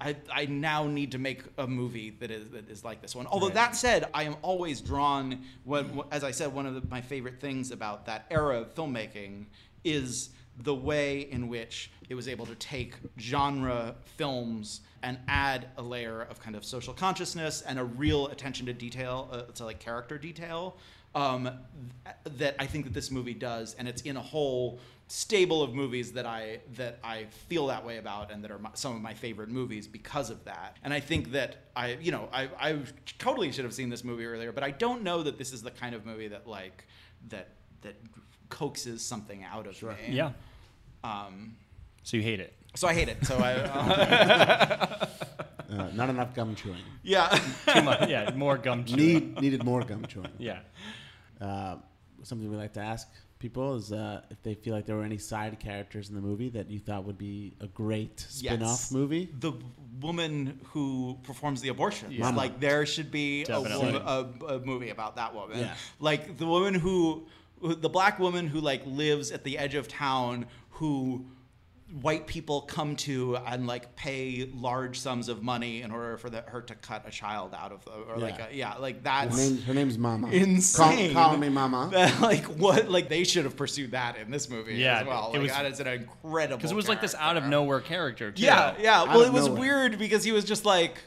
I, I now need to make a movie that is that is like this one. Although that said, I am always drawn. When, as I said, one of the, my favorite things about that era of filmmaking is the way in which it was able to take genre films and add a layer of kind of social consciousness and a real attention to detail, uh, to like character detail. Um, th- that I think that this movie does, and it's in a whole stable of movies that I that I feel that way about, and that are my, some of my favorite movies because of that. And I think that I, you know, I, I totally should have seen this movie earlier, but I don't know that this is the kind of movie that like that that coaxes something out of me. Yeah. Um, So you hate it. so I hate it. So I, uh, uh, not enough gum chewing. yeah. Too much. Yeah, more gum chewing. Need needed more gum chewing. Yeah. Uh, something we like to ask people is uh, if they feel like there were any side characters in the movie that you thought would be a great spin-off Yes. movie. The woman who performs the abortion. Yeah. Like there should be a, woman, a, a movie about that woman. Yeah. Like the woman who, who- the black woman who like lives at the edge of town who white people come to and like pay large sums of money in order for the, her to cut a child out of the, or like Yeah. a, yeah like Her, name, her name's Mama. insane. Call, call me Mama. That, like what like they should have pursued that in this movie Yeah, as well. it Like was- that is an incredible Because it was like this out of nowhere character. Too. Yeah, yeah. Out Well, it was nowhere. weird because he was just like,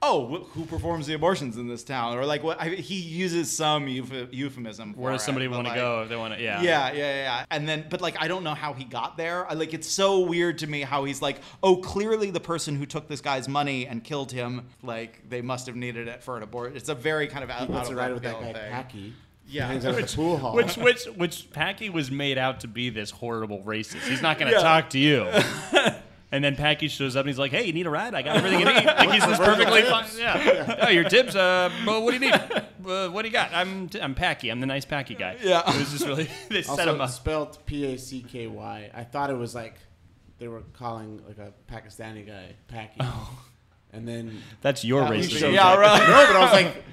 "Oh, wh- who performs the abortions in this town?" Or like, what? I, he uses some euph- euphemism. For Where does somebody want to like, go if they want to? Yeah. Yeah, yeah, yeah. And then, but like, I don't know how he got there. I, like, it's so weird to me how he's like, "Oh, clearly the person who took this guy's money and killed him, like, they must have needed it for an abortion." It's a very kind of out, He out puts of it right left with that field guy thing. Packy. Yeah. He hangs out at the pool hall. Which which which Packy was made out to be this horrible racist. He's not going to Yeah. talk to you. And then Packy shows up and he's like, "Hey, you need a ride? I got everything you need." Like he's this perfectly fine. Yeah. Oh, your tips. Uh, well, what do you need? Uh, what do you got? I'm I'm Packy. I'm the nice Packy guy. Yeah. It was just really they set him also up. spelled P A C K Y. I thought it was like they were calling like a Pakistani guy Packy. Oh. And then That's your Yeah, he racism. showed Yeah, up. right. No, but I was like,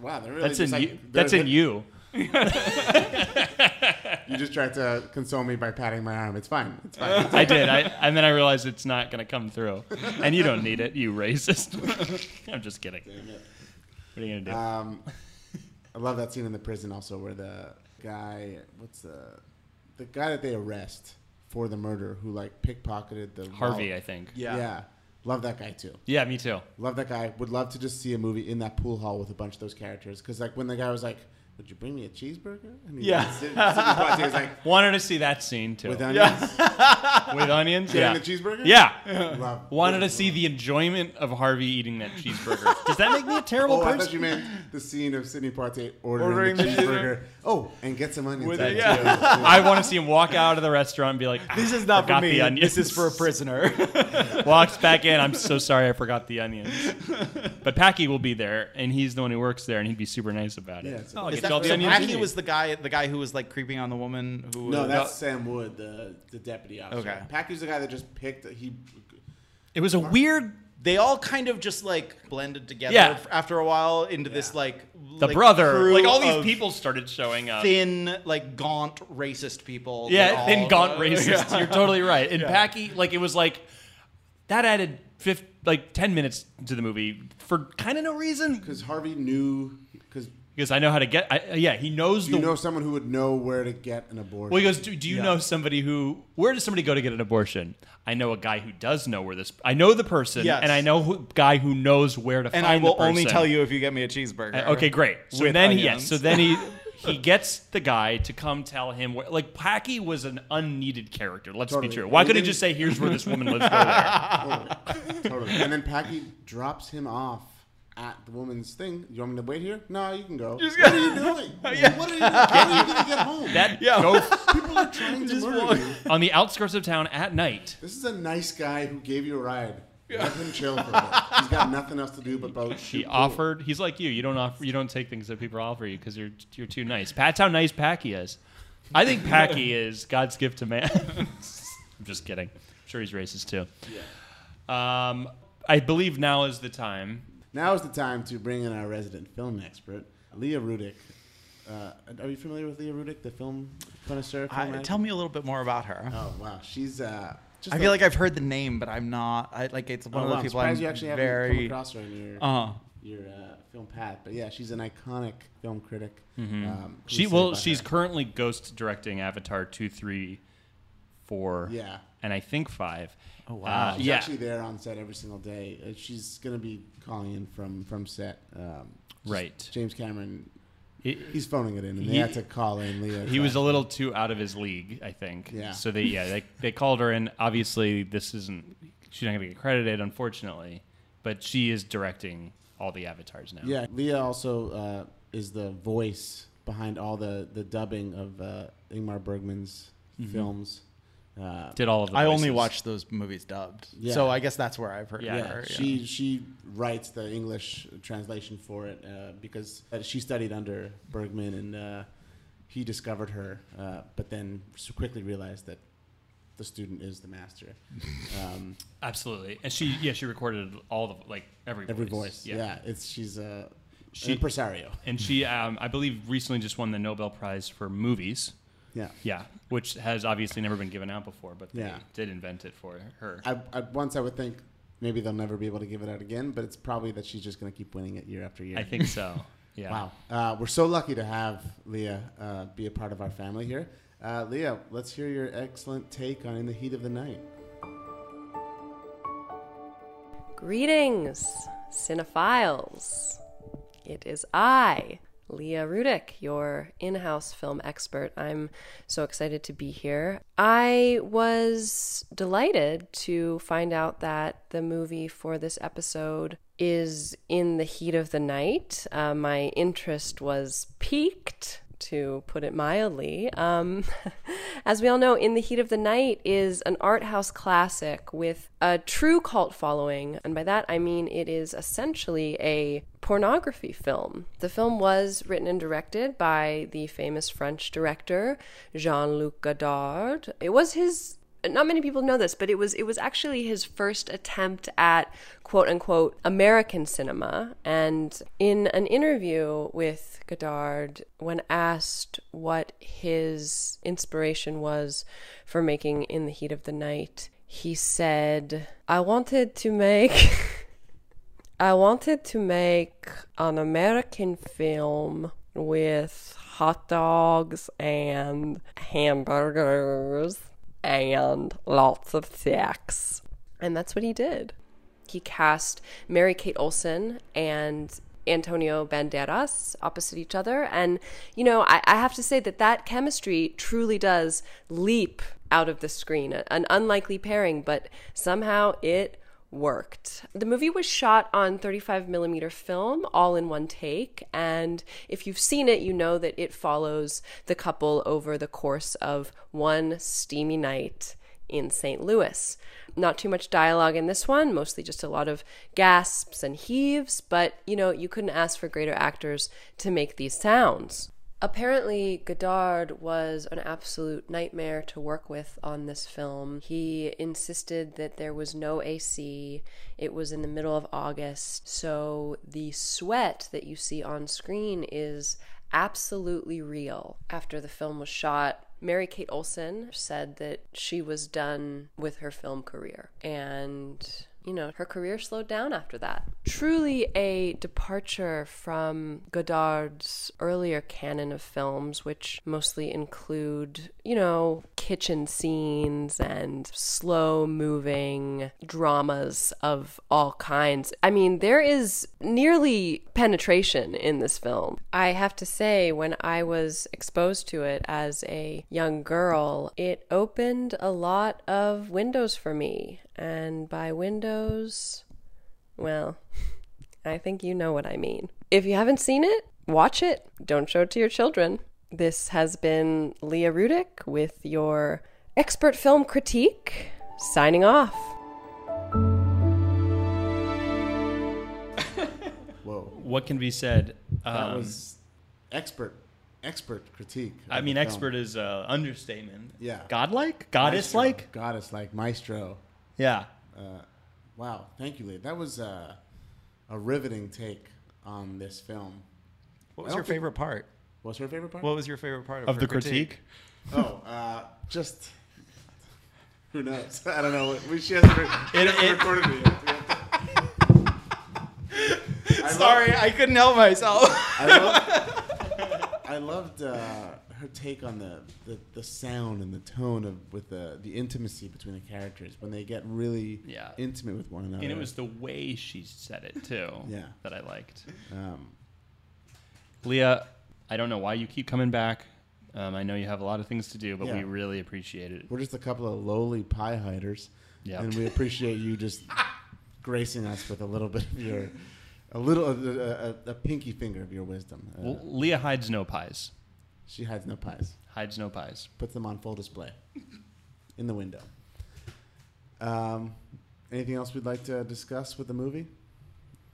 wow, they're really That's in like, you. That's in hit- you. You just tried to console me by patting my arm. It's fine. It's fine. I did. I and then I realized it's not going to come through. And you don't need it, you racist. I'm just kidding. What are you going to do? Um, I love that scene in the prison also where the guy, what's the, the guy that they arrest for the murder who like pickpocketed the Harvey, wallet. I think. Yeah. Yeah. Love that guy too. Yeah, me too. Love that guy. Would love to just see a movie in that pool hall with a bunch of those characters. Because like when the guy was like, "Would you bring me a cheeseburger?" And he Yeah. was sitting- sitting was like, Wanted to see that scene too. "With onions, With onions? getting Yeah. the cheeseburger." Yeah. Love. Wanted to see the enjoyment of Harvey eating that cheeseburger. Does that make me a terrible Oh, I thought you meant the scene of Sidney Poitier ordering, Ordering the the cheeseburger. Oh, and get some onions. With it, it, yeah. too. I want to see him walk out of the restaurant and be like, This "Ah, is not for me. the onions." This is for a prisoner. Walks back in. I'm so sorry, I forgot the onions. But Packy will be there, and he's the one who works there, and he'd be super nice about it. Yeah, it's- oh, I'll Is get that, you all the so onions. you was the guy, the guy who was like creeping on the woman who. No, was- that's Sam Wood, the the deputy officer. Okay. Packy's the guy that just picked. He It was a weird. they all kind of just like blended together Yeah. after a while into this like The like, brother, crew like all these people started showing up. thin, like gaunt racist people. that Yeah, all- thin gaunt racist Yeah. You're totally right. And Packy, like it was like that added fifth, like ten minutes to the movie for kind of no reason. because Harvey knew because Because I know how to get. I, yeah, he knows you the. know someone who would know where to get an abortion. well, he goes, do, do you Yeah. know somebody who? Where does somebody go to get an abortion? I know a guy who does know where this. I know the person, Yes. and I know a guy who knows where to And find I will the only tell you if you get me a cheeseburger. Uh, okay, great. So With then he, yes, onions. so then he he gets the guy to come tell him where. Like Packy was an unneeded character. Let's Totally. be true. Why couldn't he just say, "Here's where this woman lives"? Go there. totally, totally. And then Packy drops him off at the woman's thing. You want me to wait here? No, you can go. Just what go. are you doing? What are you doing? How are you gonna get home? That Yeah. go People are trying to murder walk. you. on the outskirts of town at night. This is a nice guy who gave you a ride. Let him chill for a bit. He's got nothing else to do but boat shoot. He pool. offered. He's like you. You don't offer. You don't take things that people offer you because you're you're too nice. That's how nice Packy is. I think Packy is God's gift to man. I'm just kidding. I'm sure he's racist too. Yeah. Um, I believe now is the time. Now is the time to bring in our resident film expert, Leah Rudick. Uh, are you familiar with Leah Rudick, the film connoisseur? I, tell me a little bit more about her. Oh wow, she's. Uh, just I feel like I've heard the name, but I'm not. I like it's one oh, of the wow, I'm people I'm surprised you actually haven't come very. across her in your Uh, your uh, film path. But yeah, she's an iconic film critic. Um, She well, she's her? currently ghost directing Avatar two, three, four, yeah. and I think five. Oh, wow. Uh, She's yeah, actually there on set every single day. Uh, she's gonna be calling in from from set. Um, Right. James Cameron, He- he's phoning it in, and they He- had to call in Leah. He was a little too out of his league, I think. Yeah. So they yeah they they called her in. Obviously, this isn't she's not gonna get credited, unfortunately, but she is directing all the avatars now. Yeah, Leah also uh, is the voice behind all the the dubbing of uh, Ingmar Bergman's films. Uh, Did all of the. I only voices. watched those movies dubbed, Yeah. so I guess that's where I've heard Yeah. yeah, her. she she writes the English translation for it uh, because uh, she studied under Bergman and uh, he discovered her, uh, but then so quickly realized that the student is the master. Um, Absolutely. And she, yeah, she recorded all the like every every voice, yeah. It's she's a She- an impresario. And she, um, I believe, recently just won the Nobel Prize for movies. Yeah. Yeah, which has obviously never been given out before, but they Yeah. did invent it for her. I, I once I would think maybe they'll never be able to give it out again, but it's probably that she's just going to keep winning it year after year. I think so. Yeah. Wow. Uh, we're so lucky to have Leah uh, be a part of our family here. Uh, Leah, let's hear your excellent take on In the Heat of the Night. Greetings, cinephiles. It is I, Leah Rudick, your in house film expert. I'm so excited to be here. I was delighted to find out that the movie for this episode is In the Heat of the Night. Uh, my interest was piqued to put it mildly. Um, as we all know, In the Heat of the Night is an art house classic with a true cult following, and by that I mean it is essentially a pornography film. The film was written and directed by the famous French director Jean Luc Godard. It was his not many people know this, but it was it was actually his first attempt at quote unquote American cinema. And in an interview with Godard, when asked what his inspiration was for making In the Heat of the Night, he said, I wanted to make I wanted to make an American film with hot dogs and hamburgers and lots of sex. And that's what he did. He cast Mary Kate Olsen and Antonio Banderas opposite each other. And, you know, I, I have to say that that chemistry truly does leap out of the screen. An unlikely pairing, but somehow it worked. The movie was shot on 35 millimeter film, all in one take. And if you've seen it, you know that it follows the couple over the course of one steamy night in St. Louis. Not too much dialogue in this one, mostly just a lot of gasps and heaves, but you know, you couldn't ask for greater actors to make these sounds. Apparently, Godard was an absolute nightmare to work with on this film. He insisted that there was no AC. It was in the middle of August, so the sweat that you see on screen is absolutely real. After the film was shot, Mary Kate Olsen said that she was done with her film career. And you know, her career slowed down after that. Truly a departure from Godard's earlier canon of films, which mostly include, you know, kitchen scenes and slow moving dramas of all kinds. I mean, there is nearly penetration in this film. I have to say, when I was exposed to it as a young girl, it opened a lot of windows for me. And by windows, well, I think you know what I mean. If you haven't seen it, watch it. Don't show it to your children. This has been Leah Rudick with your expert film critique, signing off. Whoa. What can be said? That Um, was expert, expert critique. I mean, the film. expert is uh, understatement. Yeah. Godlike, goddess like, Goddess like, maestro. Yeah. Wow, thank you, Lee. That was uh, a riveting take on this film. What was your think- favorite part? What's her favorite part? What was your favorite part of, Of her the critique. oh, uh, just who knows? I don't know. We she hasn't, re- she It- hasn't it- recorded me yet. I Sorry, I couldn't help myself. I loved, I loved uh, her take on the, the, the sound and the tone of with the the intimacy between the characters when they get really Yeah. intimate with one another. And it was the way she said it too. Yeah. That I liked. um, Leah, I don't know why you keep coming back. Um, I know you have a lot of things to do, but Yeah. we really appreciate it. we're just a couple of lowly pie hiders, Yeah. and we appreciate you just gracing us with a little bit of your a little a, a, a pinky finger of your wisdom. Uh, Well, Leah hides no pies. She hides no pies. Hides no pies. puts them on full display in the window. Um, anything else we'd like to discuss with the movie?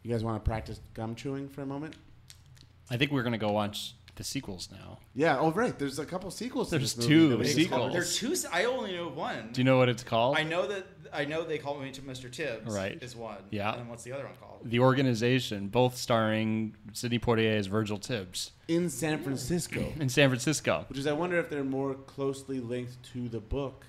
You guys want to practice gum chewing for a moment? I think we're gonna go watch the sequels now. Yeah. Oh, right. There's a couple sequels. to There's this movie two that we sequels. There are two. I only know one. Do you know what it's called? I know that. I know they call me to Mr. Tibbs. Right. Is one. Yeah. And what's the other one called? the organization, both starring Sidney Poitier as Virgil Tibbs in San Francisco, in San Francisco. which is I wonder if they're more closely linked to the book.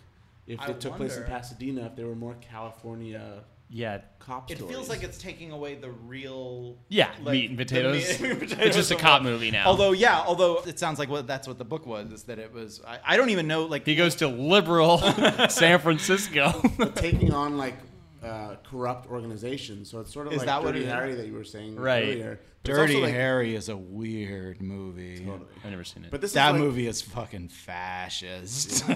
If I it took place in wonder. Pasadena, if they were more California Yeah, cop It stories. feels like it's taking away the real. yeah, like, meat and potatoes. meat and potatoes it's just a of cop what- movie now. Although, yeah, although it sounds like what that's what the book was. Is that it was? I, I don't even know. Like he goes to liberal San Francisco. taking on like uh, corrupt organizations. So it's sort of Is like that what Dirty it is? Harry that you were saying Right. earlier. But it's like- Harry is a weird movie. Totally. I've never seen it. But this That is like, movie is fucking fascist.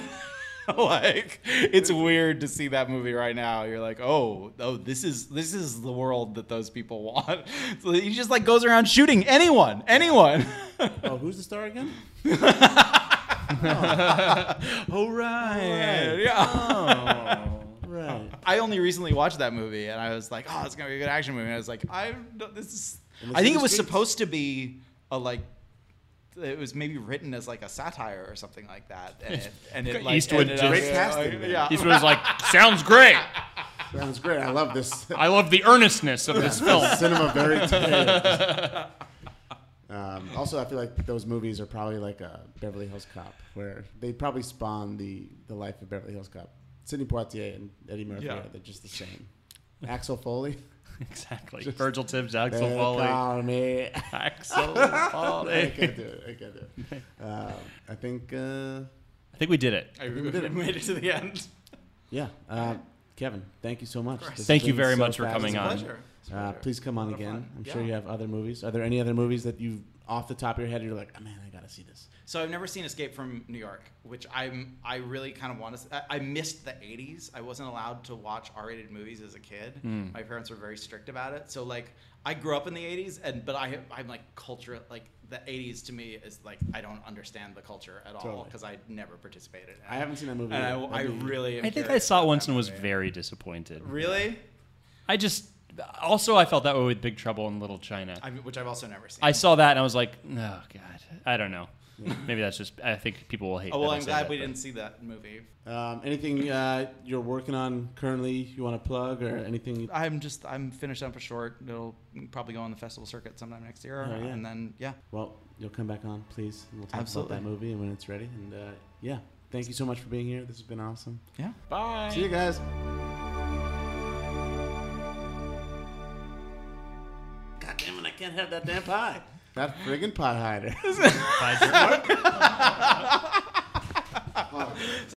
like it's weird to see that movie right now. You're like, oh, oh, this is this is the world that those people want. So he just like goes around shooting anyone, anyone. Oh, who's the star again? Oh. All right, yeah. Oh, right. I only recently watched that movie, and I was like, oh, it's gonna be a good action movie. And I was like, I'm. this is. I think it was supposed to be a like. It was maybe written as like a satire or something like that, and it, and it like Eastwood ended just- up- Great casting, man. yeah. Eastwood was like, "Sounds great. Sounds great. I love this. I love the earnestness of this film." Cinema verite. um, also, I feel like those movies are probably like a Beverly Hills Cop, where they probably spawn the the life of Beverly Hills Cop. Sidney Poitier and Eddie Murphy yeah. they're just the same. Axel Foley. exactly. Virgil Tibbs, Axel They Foley, call me. Axel Foley. I can't do it. I can't do it. Um, I think, uh, I think we did it. I made it to the end. yeah. Uh, Kevin, thank you so much. Thank you very so much for fast. coming on. Pleasure. It's a Uh, please come on again. I'm sure you have other movies. Are there any other movies that you, off the top of your head, you're like, oh, man, I gotta see this. So I've never seen Escape from New York, which I'm I really kind of want to. I, I missed the '80s. I wasn't allowed to watch R-rated movies as a kid. Hmm. My parents were very strict about it. So like I grew up in the '80s, and but I I'm like culture like the '80s to me is like I don't understand the culture at all Totally. because I never participated. In it. I haven't seen that movie. and. I, I really. am I think I saw it once and was movie. very disappointed. Really, I just also I felt that way with Big Trouble in Little China. I, which I've also never seen. I saw that and I was like, oh god, I don't know. Maybe that's just. I think people will hate. oh well, I I'm glad that, we but- didn't see that movie. Um, anything uh, you're working on currently you want to plug or anything? I'm just I'm finished up a short. It'll probably go on the festival circuit sometime next year, Oh, yeah. and then yeah. Well, you'll come back on, please. And we'll talk Absolutely. about that movie and when it's ready. And uh, yeah, thank you so much for being here. This has been awesome. Yeah. Bye. See you guys. God damn it, I can't have that damn pie. That friggin' pot hider.